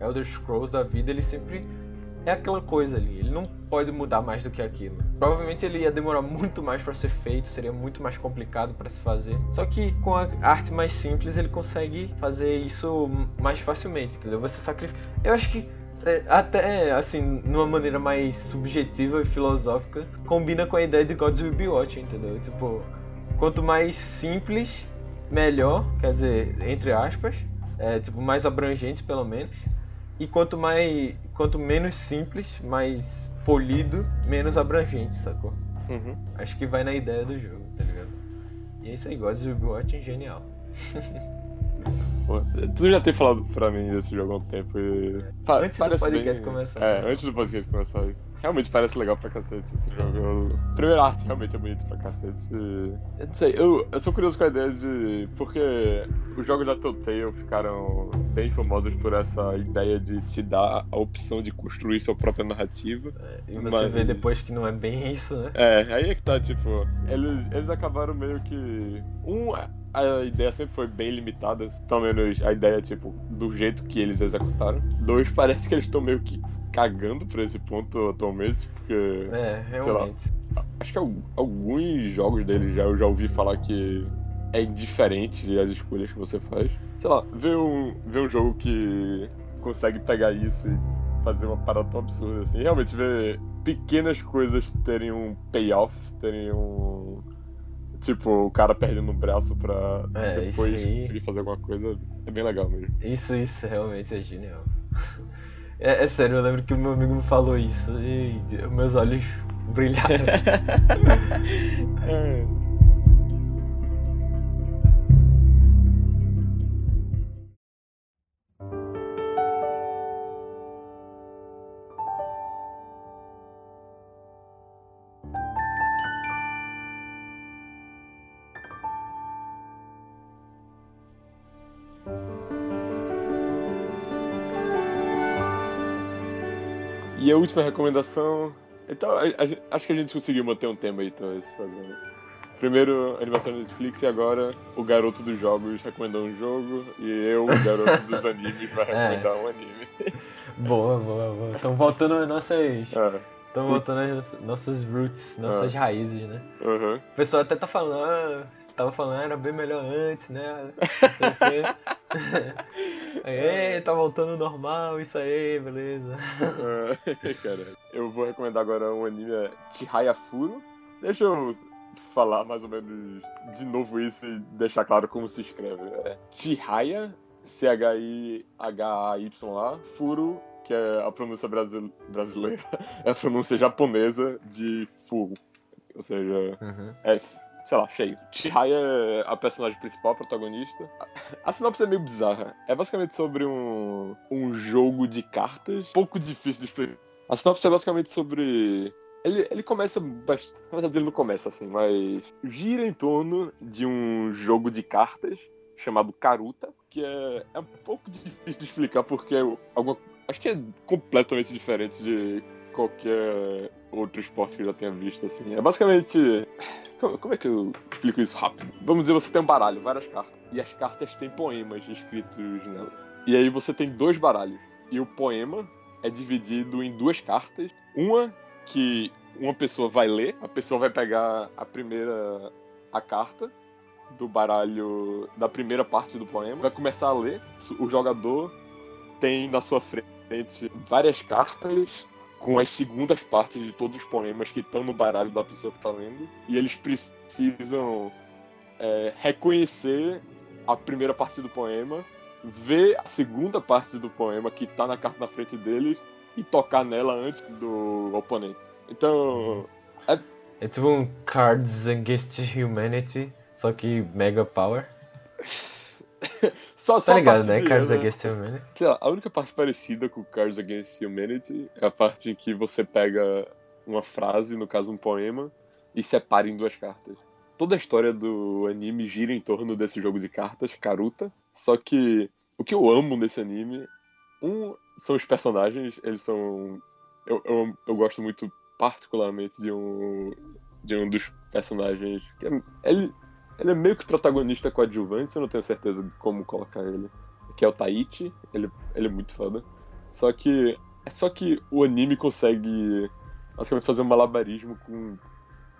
Elder Scrolls da vida, ele sempre é aquela coisa ali. Ele não pode mudar mais do que aquilo. Provavelmente ele ia demorar muito mais para ser feito, seria muito mais complicado para se fazer. Só que com a arte mais simples ele consegue fazer isso mais facilmente, entendeu? Você sacrifica. Eu acho que é, até assim, numa maneira mais subjetiva e filosófica, combina com a ideia de Gods Will Be Watching, entendeu? Tipo, quanto mais simples, melhor, quer dizer, entre aspas, é, tipo, mais abrangente pelo menos. E quanto mais. quanto menos simples, mais polido, menos abrangente, sacou? Uhum. Acho que vai na ideia do jogo, tá ligado? E é isso aí, Gods Will Be Watching, genial. Pô, Tu já tem falado pra mim desse jogo há um tempo e. Pa- Antes do podcast bem- começar. É, antes do podcast começar. Realmente parece legal pra cacete esse jogo. Eu- A primeira arte realmente é bonita pra cacete. Eu não sei, eu, eu sou curioso com a ideia de. Porque os jogos da Telltale ficaram bem famosos por essa ideia de te dar a opção de construir sua própria narrativa. E você Mas- vê depois que não é bem isso, né? É, aí é que tá, tipo, eles, eles acabaram meio que. Um, a ideia sempre foi bem limitada, pelo menos a ideia, tipo, do jeito que eles executaram. Dois, parece que eles estão meio que cagando pra esse ponto atualmente, porque. É, Sei lá. realmente. Acho que al- alguns jogos deles já, eu já ouvi falar que é indiferente as escolhas que você faz. Sei lá, ver um, ver um jogo que consegue pegar isso e fazer uma parada tão absurda assim. Realmente ver pequenas coisas terem um payoff, terem um. Tipo, o cara perdendo um braço pra É, depois aí. conseguir fazer alguma coisa. É bem legal mesmo. Isso, isso realmente é genial. É, é sério, eu lembro que o meu amigo me falou isso e meus olhos brilharam. última recomendação. Então, a- a- acho que a gente conseguiu manter um tema aí, então, esse programa. Primeiro, animação da Netflix e agora o garoto dos jogos recomendou um jogo e eu, o garoto dos animes, vai É. recomendar um anime. boa, boa, boa. Estão voltando às nossas. É, Estão Roots. voltando às nossas roots, nossas raízes, né? aham. O pessoal até tá falando, ah, tava falando, ah, era bem melhor antes, né? Aí, tá voltando normal, isso aí, beleza. É, cara, eu vou recomendar agora um anime é Chihaya Furo. Deixa eu falar mais ou menos de novo isso e deixar claro como se escreve. É Chihaya, C-H-I-H-A-Y-A, Furo, que é a pronúncia brasil- brasileira, é a pronúncia japonesa de Furo. Ou seja, Uhum. é, sei lá, cheio. Chihaya é a personagem principal, a protagonista. A, sinopse é meio bizarra. É basicamente sobre um, um jogo de cartas, pouco difícil de explicar. A sinopse é basicamente sobre. Ele, ele começa bastante. Na ele não começa assim, mas. Gira em torno de um jogo de cartas chamado Karuta, que é, é um pouco difícil de explicar porque é alguma, acho que é completamente diferente de qualquer outro esporte que eu já tenha visto, assim. É basicamente. Como, é que eu explico isso rápido? Vamos dizer, você tem um baralho, várias cartas. E as cartas têm poemas escritos nela. E aí você tem dois baralhos. E o poema é dividido em duas cartas. Uma que uma pessoa vai ler, a pessoa vai pegar a primeira a carta do baralho da primeira parte do poema, vai começar a ler. O jogador tem na sua frente várias cartas com as segundas partes de todos os poemas que estão no baralho da pessoa que está lendo. E eles precisam é, reconhecer a primeira parte do poema, ver a segunda parte do poema que está na carta na frente deles e tocar nela antes do oponente. Então, É tipo um Cards Against Humanity, só que Mega Power. só, só Tá ligado, né? de- Cards Against Humanity. Sei lá, a única parte parecida com Cards Against Humanity é a parte em que você pega uma frase, no caso um poema, e separa em duas cartas. Toda a história do anime gira em torno desse jogo de cartas, Karuta. Só que o que eu amo nesse anime, um, são os personagens, eles são. Eu, eu, eu gosto muito particularmente de um. de um dos personagens. Que é, ele, ele é meio que protagonista coadjuvante, eu não tenho certeza de como colocar ele que é o Taichi, ele, ele é muito foda. Só que é só que o anime consegue basicamente fazer um malabarismo com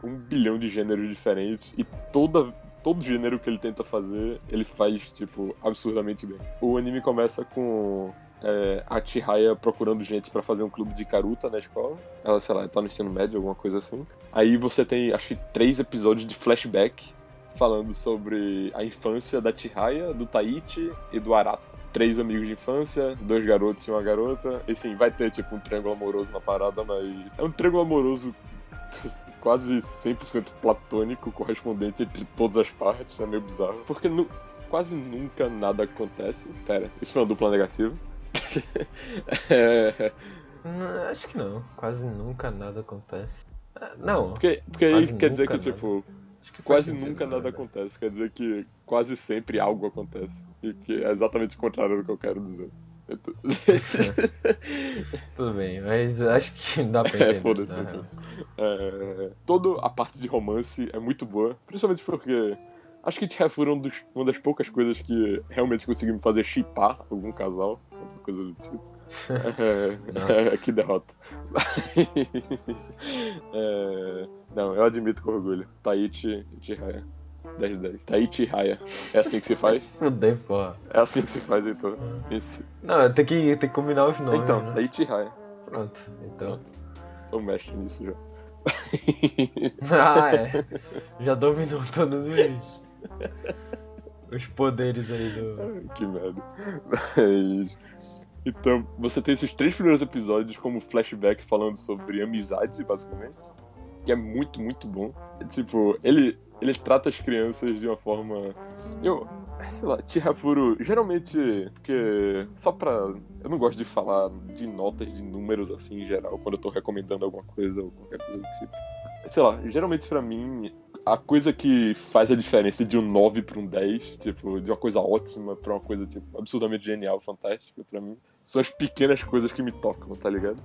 um bilhão de gêneros diferentes e toda todo gênero que ele tenta fazer, ele faz tipo absurdamente bem. O anime começa com é, a Chihaya procurando gente pra fazer um clube de karuta na escola. Ela, sei lá, tá no ensino médio, alguma coisa assim. Aí você tem, acho que, três episódios de flashback falando sobre a infância da Chihaya, do Taichi e do Arata. Três amigos de infância, dois garotos e uma garota. E sim, vai ter tipo um triângulo amoroso na parada, mas é um triângulo amoroso quase 100% platônico, correspondente entre todas as partes. É meio bizarro. Porque nu- quase nunca nada acontece. Pera, isso foi uma dupla negativa. é, Não, acho que não. Quase nunca nada acontece. Ah, Não. porque porque aí quer dizer que, nunca nada. tipo, acho que quase sentido, nunca na nada acontece. Quer dizer que quase sempre algo acontece. E que é exatamente o contrário do que eu quero dizer. Eu tô- Tudo bem, mas acho que dá pra É, entender. foda-se, na então. real. É, toda a parte de romance é muito boa, principalmente porque acho que Chihaya um dos, uma das poucas coisas que realmente conseguiu me fazer chipar algum casal, coisa do tipo. É, que derrota. É, não, eu admito com orgulho. Taichi e Chihaya. 10 de 10. Taichi e Raya. É assim que se faz? Fudei, porra. É assim que se faz, então. Isso. Não, tem que, tem que combinar os nomes. Então, né? Taichi e Raya. Pronto, então. Sou mestre nisso já. ah, é. Já dominou todos os. Os poderes aí do. Que merda. Mas... Então, você tem esses três primeiros episódios como flashback falando sobre amizade, basicamente. Que é muito, muito bom. É, tipo, ele, ele trata as crianças de uma forma. Eu. Sei lá, Chihafuru, geralmente. Porque. Só pra. Eu não gosto de falar de notas, de números assim em geral, quando eu tô recomendando alguma coisa ou qualquer coisa do tipo. Sei lá, geralmente pra mim, a coisa que faz a diferença de um 9 pra um 10, tipo, de uma coisa ótima pra uma coisa, tipo, absurdamente genial, fantástica pra mim, são as pequenas coisas que me tocam, tá ligado?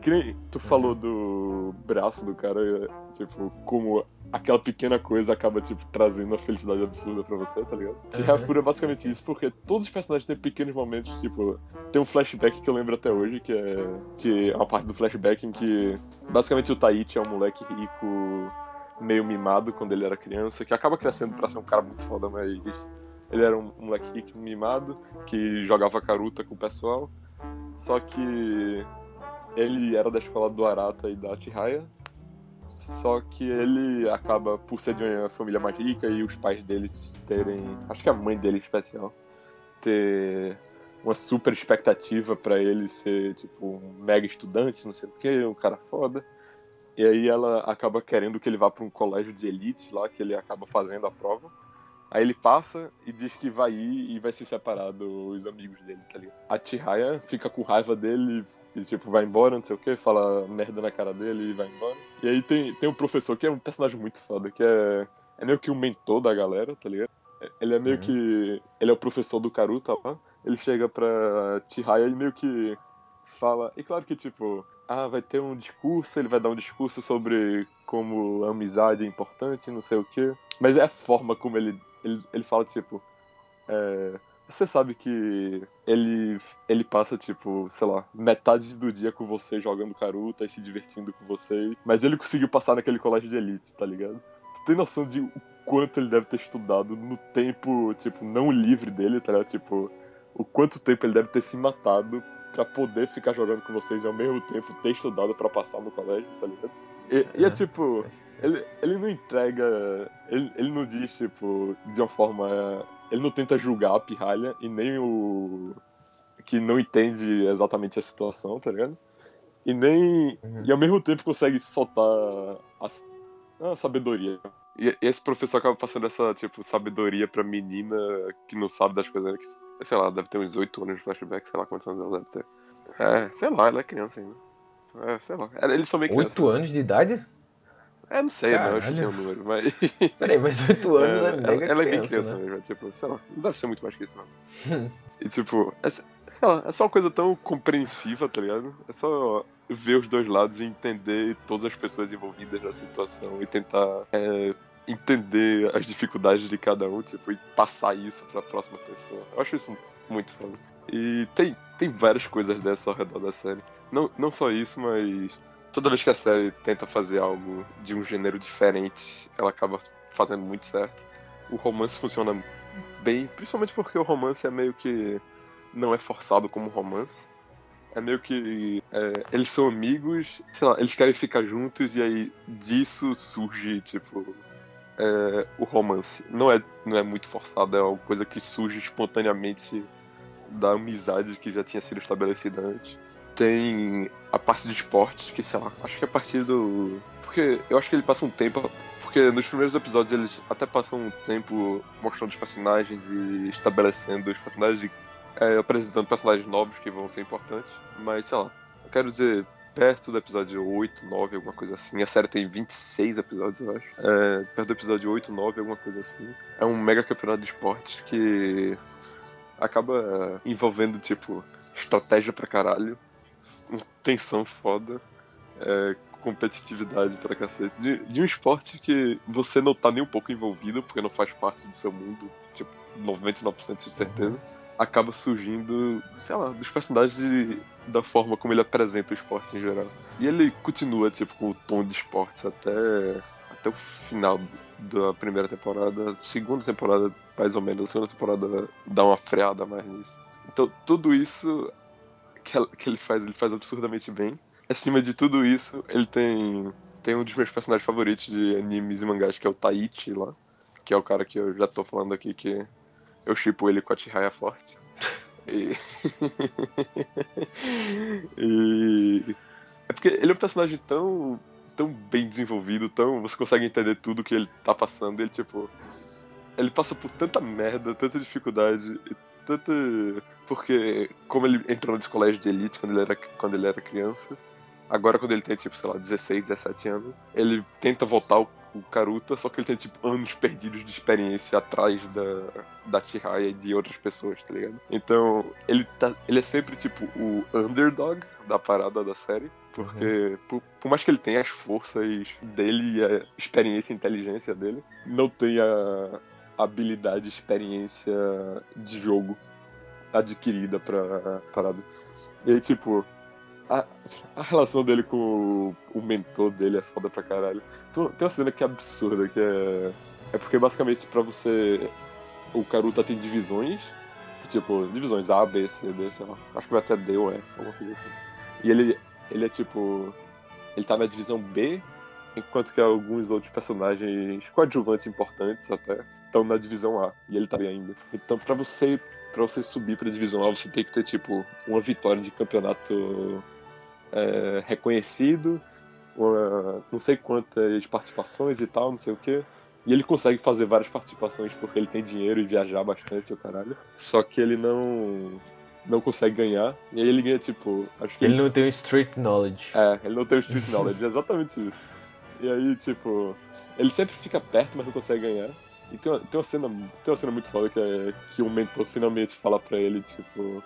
Que nem tu falou do braço do cara, tipo, como aquela pequena coisa acaba, tipo, trazendo uma felicidade absurda pra você, tá ligado? Uhum. Uhum. é basicamente isso, porque todos os personagens têm pequenos momentos, tipo, tem um flashback que eu lembro até hoje, que é, que é uma parte do flashback em que, basicamente, o Taichi é um moleque rico meio mimado quando ele era criança, que acaba crescendo pra ser um cara muito foda, mas ele era um moleque mimado que jogava caruta com o pessoal. Só que ele era da escola do Arata e da Chihaya. Só que ele acaba, por ser de uma família mais rica e os pais dele terem. Acho que a mãe dele em especial. Ter uma super expectativa pra ele ser, tipo, um mega estudante, não sei o que, um cara foda. E aí ela acaba querendo que ele vá pra um colégio de elite lá, que ele acaba fazendo a prova. Aí ele passa e diz que vai ir e vai se separar dos amigos dele, tá ligado? A Chihaya fica com raiva dele e, tipo, vai embora, não sei o que, fala merda na cara dele e vai embora. E aí tem, tem um professor que é um personagem muito foda, que é, é meio que um mentor da galera, tá ligado? Ele é meio Uhum. que. Ele é o professor do Karuta lá. Ele chega pra Chihaya e meio que fala. E claro que, tipo, ah, vai ter um discurso, ele vai dar um discurso sobre como a amizade é importante, não sei o quê. Mas é a forma como ele, ele, ele fala, tipo. é, você sabe que ele, ele passa, tipo, sei lá, metade do dia com você jogando caruta e se divertindo com você. Mas ele conseguiu passar naquele colégio de elite, tá ligado? Tu tem noção de o quanto ele deve ter estudado no tempo, tipo, não livre dele, tá ligado? Tipo, o quanto tempo ele deve ter se matado pra poder ficar jogando com vocês e ao mesmo tempo ter estudado pra passar no colégio, tá ligado? E, e é É. tipo, ele, ele não entrega. Ele, ele não diz, tipo, de uma forma. Ele não tenta julgar a pirralha e nem o. que não entende exatamente a situação, tá ligado? E nem. Uhum. E ao mesmo tempo consegue soltar a, a sabedoria. E esse professor acaba passando essa, tipo, sabedoria pra menina que não sabe das coisas, né? Que, sei lá, deve ter uns 8 anos de flashback, sei lá quantos anos ela deve ter. É, sei lá, ela é criança ainda. É, sei lá. Eles são bem crianças. Oito anos de idade? É, não sei, não, eu Caralho. chutei um número, mas. Peraí, mas oito anos é, ela, mega ela é bem criança, criança né? mesmo, tipo, sei lá, não deve ser muito mais que isso, não. E tipo, é, sei lá, é só uma coisa tão compreensiva, tá ligado? É só ver os dois lados e entender todas as pessoas envolvidas na situação e tentar é, entender as dificuldades de cada um, tipo, e passar isso pra próxima pessoa. Eu acho isso muito foda. E tem, tem várias coisas dessa ao redor da série. Não, não só isso, mas toda vez que a série tenta fazer algo de um gênero diferente, ela acaba fazendo muito certo. O romance funciona bem, principalmente porque o romance é meio que não é forçado como romance. É meio que é, eles são amigos, sei lá, eles querem ficar juntos e aí disso surge, tipo, é, o romance. Não é, não é muito forçado, é uma coisa que surge espontaneamente da amizade que já tinha sido estabelecida antes. Tem a parte de esportes, que sei lá, acho que a partir do. Porque eu acho que ele passa um tempo. Porque nos primeiros episódios eles até passam um tempo mostrando os personagens e estabelecendo os personagens, é, apresentando personagens novos que vão ser importantes. Mas sei lá, eu quero dizer, perto do episódio 8, 9, alguma coisa assim. A série tem 26 episódios, eu acho. É, perto do episódio 8, 9, alguma coisa assim. É um mega campeonato de esportes que acaba envolvendo, tipo, estratégia pra caralho, tensão foda, é, competitividade pra cacete. De, de um esporte que você não tá nem um pouco envolvido, porque não faz parte do seu mundo, tipo, 99% de certeza. Acaba surgindo, sei lá, dos personagens e da forma como ele apresenta o esporte em geral. E ele continua, tipo, com o tom de esportes até, até o final da primeira temporada. Segunda temporada, mais ou menos, a segunda temporada dá uma freada mais nisso. Então, tudo isso que, ela- que ele faz, ele faz absurdamente bem. Acima de tudo isso, ele tem, tem um dos meus personagens favoritos de animes e mangás, que é o Taichi lá. Que é o cara que eu já tô falando aqui, que eu shippo ele com a Chihaya forte. E... e... É porque ele é um personagem tão, tão bem desenvolvido, tão. Você consegue entender tudo que ele tá passando. Ele, tipo. Ele passa por tanta merda, tanta dificuldade, tanta. Porque, como ele entrou nesse colégio de elite quando ele era, quando ele era criança, agora quando ele tem, tipo, sei lá, 16, 17 anos, ele tenta voltar o, o Karuta, só que ele tem, tipo, anos perdidos de experiência atrás da, da Chihaya e de outras pessoas, tá ligado? Então, ele, tá, ele é sempre, tipo, o underdog da parada da série. Porque, por, por mais que ele tenha as forças dele, e a experiência e inteligência dele, não tem a habilidade e experiência de jogo adquirida pra parada. E aí, tipo, a, a relação dele com o, mentor dele é foda pra caralho. Tem, uma cena que é absurda, que é. É porque basicamente pra você. O Karuta tem divisões. Tipo, divisões A, B, C, D, sei lá. Acho que vai até D ou E, alguma coisa assim. E ele, ele é tipo. Ele tá na divisão B, enquanto que alguns outros personagens coadjuvantes importantes até estão na divisão A. E ele tá bem ainda. Então pra você. Pra você subir pra divisão A, você tem que ter, tipo, uma vitória de campeonato é, reconhecido, uma- não sei quantas participações e tal, não sei o que. E ele consegue fazer várias participações porque ele tem dinheiro e viajar bastante, o caralho. Só que ele não. não consegue ganhar. E aí ele ganha, tipo. Acho que Ele não tem um street knowledge. é, ele não tem o street knowledge, é exatamente isso. E aí, tipo, ele sempre fica perto, mas não consegue ganhar. E tem uma, tem uma cena, tem uma cena muito foda que é que o mentor finalmente fala pra ele, tipo,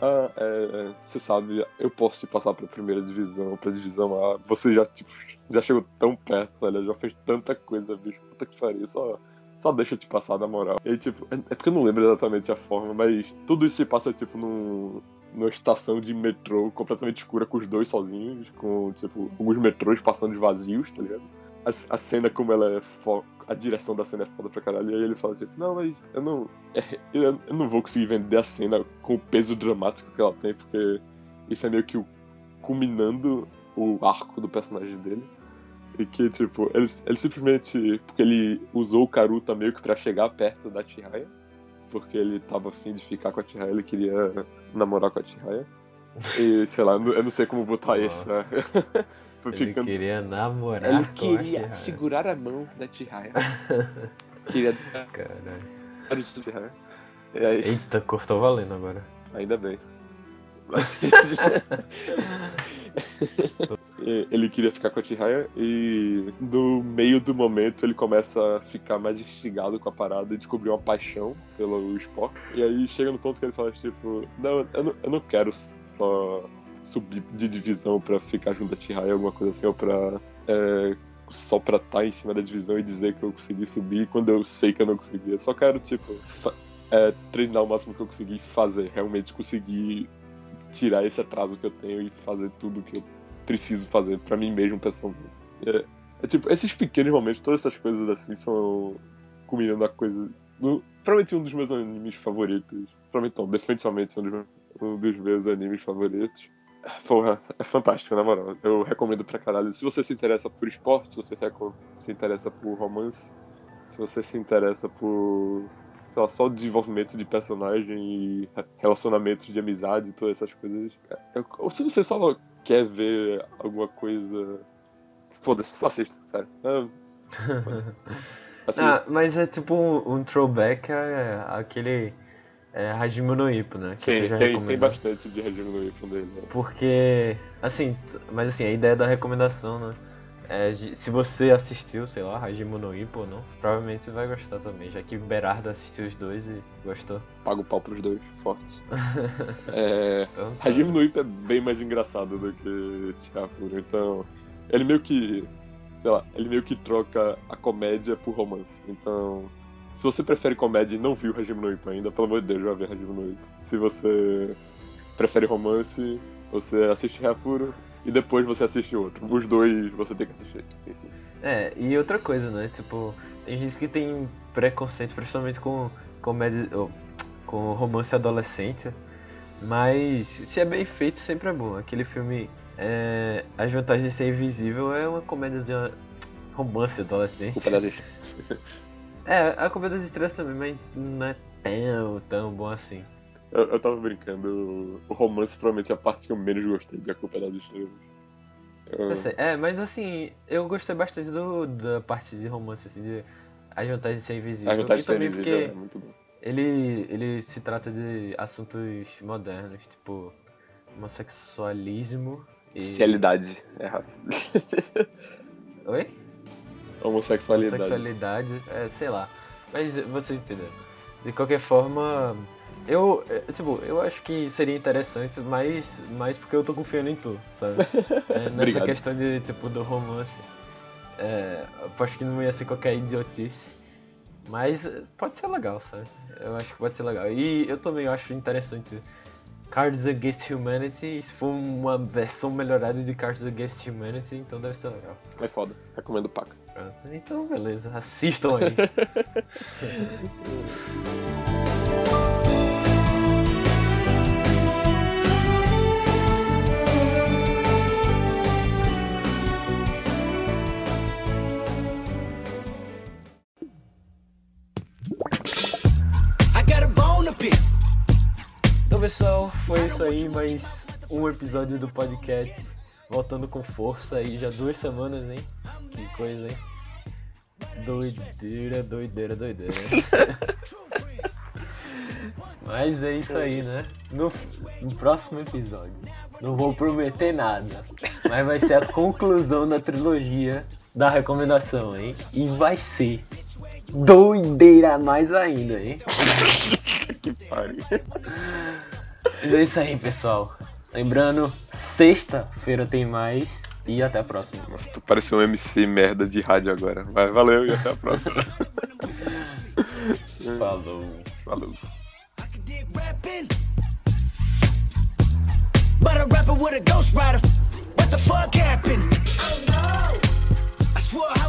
ah, é, você sabe, eu posso te passar pra primeira divisão, pra divisão A. Você já, tipo, já chegou tão perto, olha, já fez tanta coisa, bicho. Puta que pariu, só, só deixa eu te passar na moral. E tipo, é é porque eu não lembro exatamente a forma, mas tudo isso se passa, tipo, num, numa estação de metrô completamente escura com os dois sozinhos, com, tipo, alguns metrôs passando vazios, tá ligado? A, a cena como ela é. A direção da cena é foda pra caralho. E aí ele fala tipo, não, mas eu não. é, eu, não vou conseguir vender a cena com o peso dramático que ela tem, porque isso é meio que o culminando o arco do personagem dele. E que, tipo, ele, ele simplesmente. Porque ele usou o Karuta meio que pra chegar perto da Chihaya. Porque ele tava afim de ficar com a Chihaya, ele queria namorar com a Chihaya. E, sei lá, eu não- sei como botar Uau. isso. né? Foi Ele ficando. queria namorar Ele a queria Chihaya. segurar a mão da Chihaya. queria dar Caralho. E aí, Eita, cortou valendo agora. ainda bem. Ele queria ficar com a Chihaya e no meio do momento ele começa a ficar mais instigado com a parada e descobrir uma paixão pelo Spock. E aí chega no ponto que ele fala tipo, não, eu não, eu não quero só subir de divisão pra ficar junto da Chihaya, alguma coisa assim, ou pra é, só pra estar em cima da divisão e dizer que eu consegui subir quando eu sei que eu não consegui. Eu só quero, tipo, é, treinar o máximo que eu conseguir fazer, realmente conseguir tirar esse atraso que eu tenho e fazer tudo que eu preciso fazer pra mim mesmo pessoalmente. É, é tipo, esses pequenos momentos, todas essas coisas assim são culminando a coisa. No, provavelmente um dos meus animes favoritos. Provavelmente não, definitivamente um dos, meus- um dos meus animes favoritos. Porra, é fantástico, na moral. Eu recomendo pra caralho. Se você se interessa por esporte, se você se interessa por romance, se você se interessa por sei lá, só o desenvolvimento de personagem e relacionamentos de amizade e todas essas coisas. É, Ou se você só quer ver alguma coisa. Foda-se, só assista, sério. É. Assista. Ah, mas é tipo um, throwback a, aquele é, Hajime no Ippo, né? que Sim, tem, tem bastante de regime no iPhone dele. Né? Porque, assim, mas assim, a ideia da recomendação, né? É, se você assistiu, sei lá, Hajime no Ippo ou não, provavelmente você vai gostar também, já que Berardo assistiu os dois e gostou. Paga o pau pros dois, fortes. É, Então, tá. Hajime no Ippo é bem mais engraçado do que Chihafuru, então ele meio que, sei lá, ele meio que troca a comédia por romance. Então, se você prefere comédia e não viu Hajime no Ippo ainda, pelo amor de Deus, vai ver Hajime no Ippo. Se você prefere romance, você assiste Chihafuru e depois você assiste outro. Os dois você tem que assistir. É, e outra coisa, né? Tipo, tem gente que tem preconceito, principalmente com comédia. ou, com romance adolescente. Mas se é bem feito, sempre é bom. Aquele filme. É, As Vantagens de Ser Invisível é uma comédia de romance adolescente. Culpa. É, a comédia das estrelas também, mas não é tão, tão bom assim. Eu, eu tava brincando, o romance provavelmente é a parte que eu menos gostei de A Culpa das Estrelas. Eu- Eu sei. É, mas assim, eu gostei bastante do, da parte de romance, assim, de As Vantagens de Ser Invisível. A vontade e de ser invisível é muito bom. ele, ele se trata de assuntos modernos, tipo homossexualismo e... Sexualidade é raça. Oi? Homossexualidade. Homossexualidade, é, sei lá. Mas você entendeu. De qualquer forma, eu, é, tipo, eu acho que seria interessante, mas, mas porque eu tô confiando em tu, sabe? É, nessa questão de, tipo, do romance. É, eu acho que não ia ser qualquer idiotice. Mas pode ser legal, sabe? Eu acho que pode ser legal. E eu também acho interessante Cards Against Humanity. Se for uma versão melhorada de Cards Against Humanity, então deve ser legal. É foda. Recomendo paca. Pronto. Então, beleza. Assistam aí. Então, pessoal, foi isso aí. Mais um episódio do podcast. Voltando com força aí. Já duas semanas, hein? Que coisa, hein? Doideira, doideira, doideira. Mas é isso aí, né? No, no próximo episódio. Não vou prometer nada. Mas vai ser a conclusão da trilogia da recomendação, hein? E vai ser doideira mais ainda, hein? Que pariu. É isso aí, pessoal. Lembrando, sexta-feira tem mais. E até a próxima. Nossa, tu parece um MC merda de rádio agora. Vai, valeu e até a próxima. Falou. Falou. But a rapper with a ghost rider. What the fuck happened? Oh no! I swore I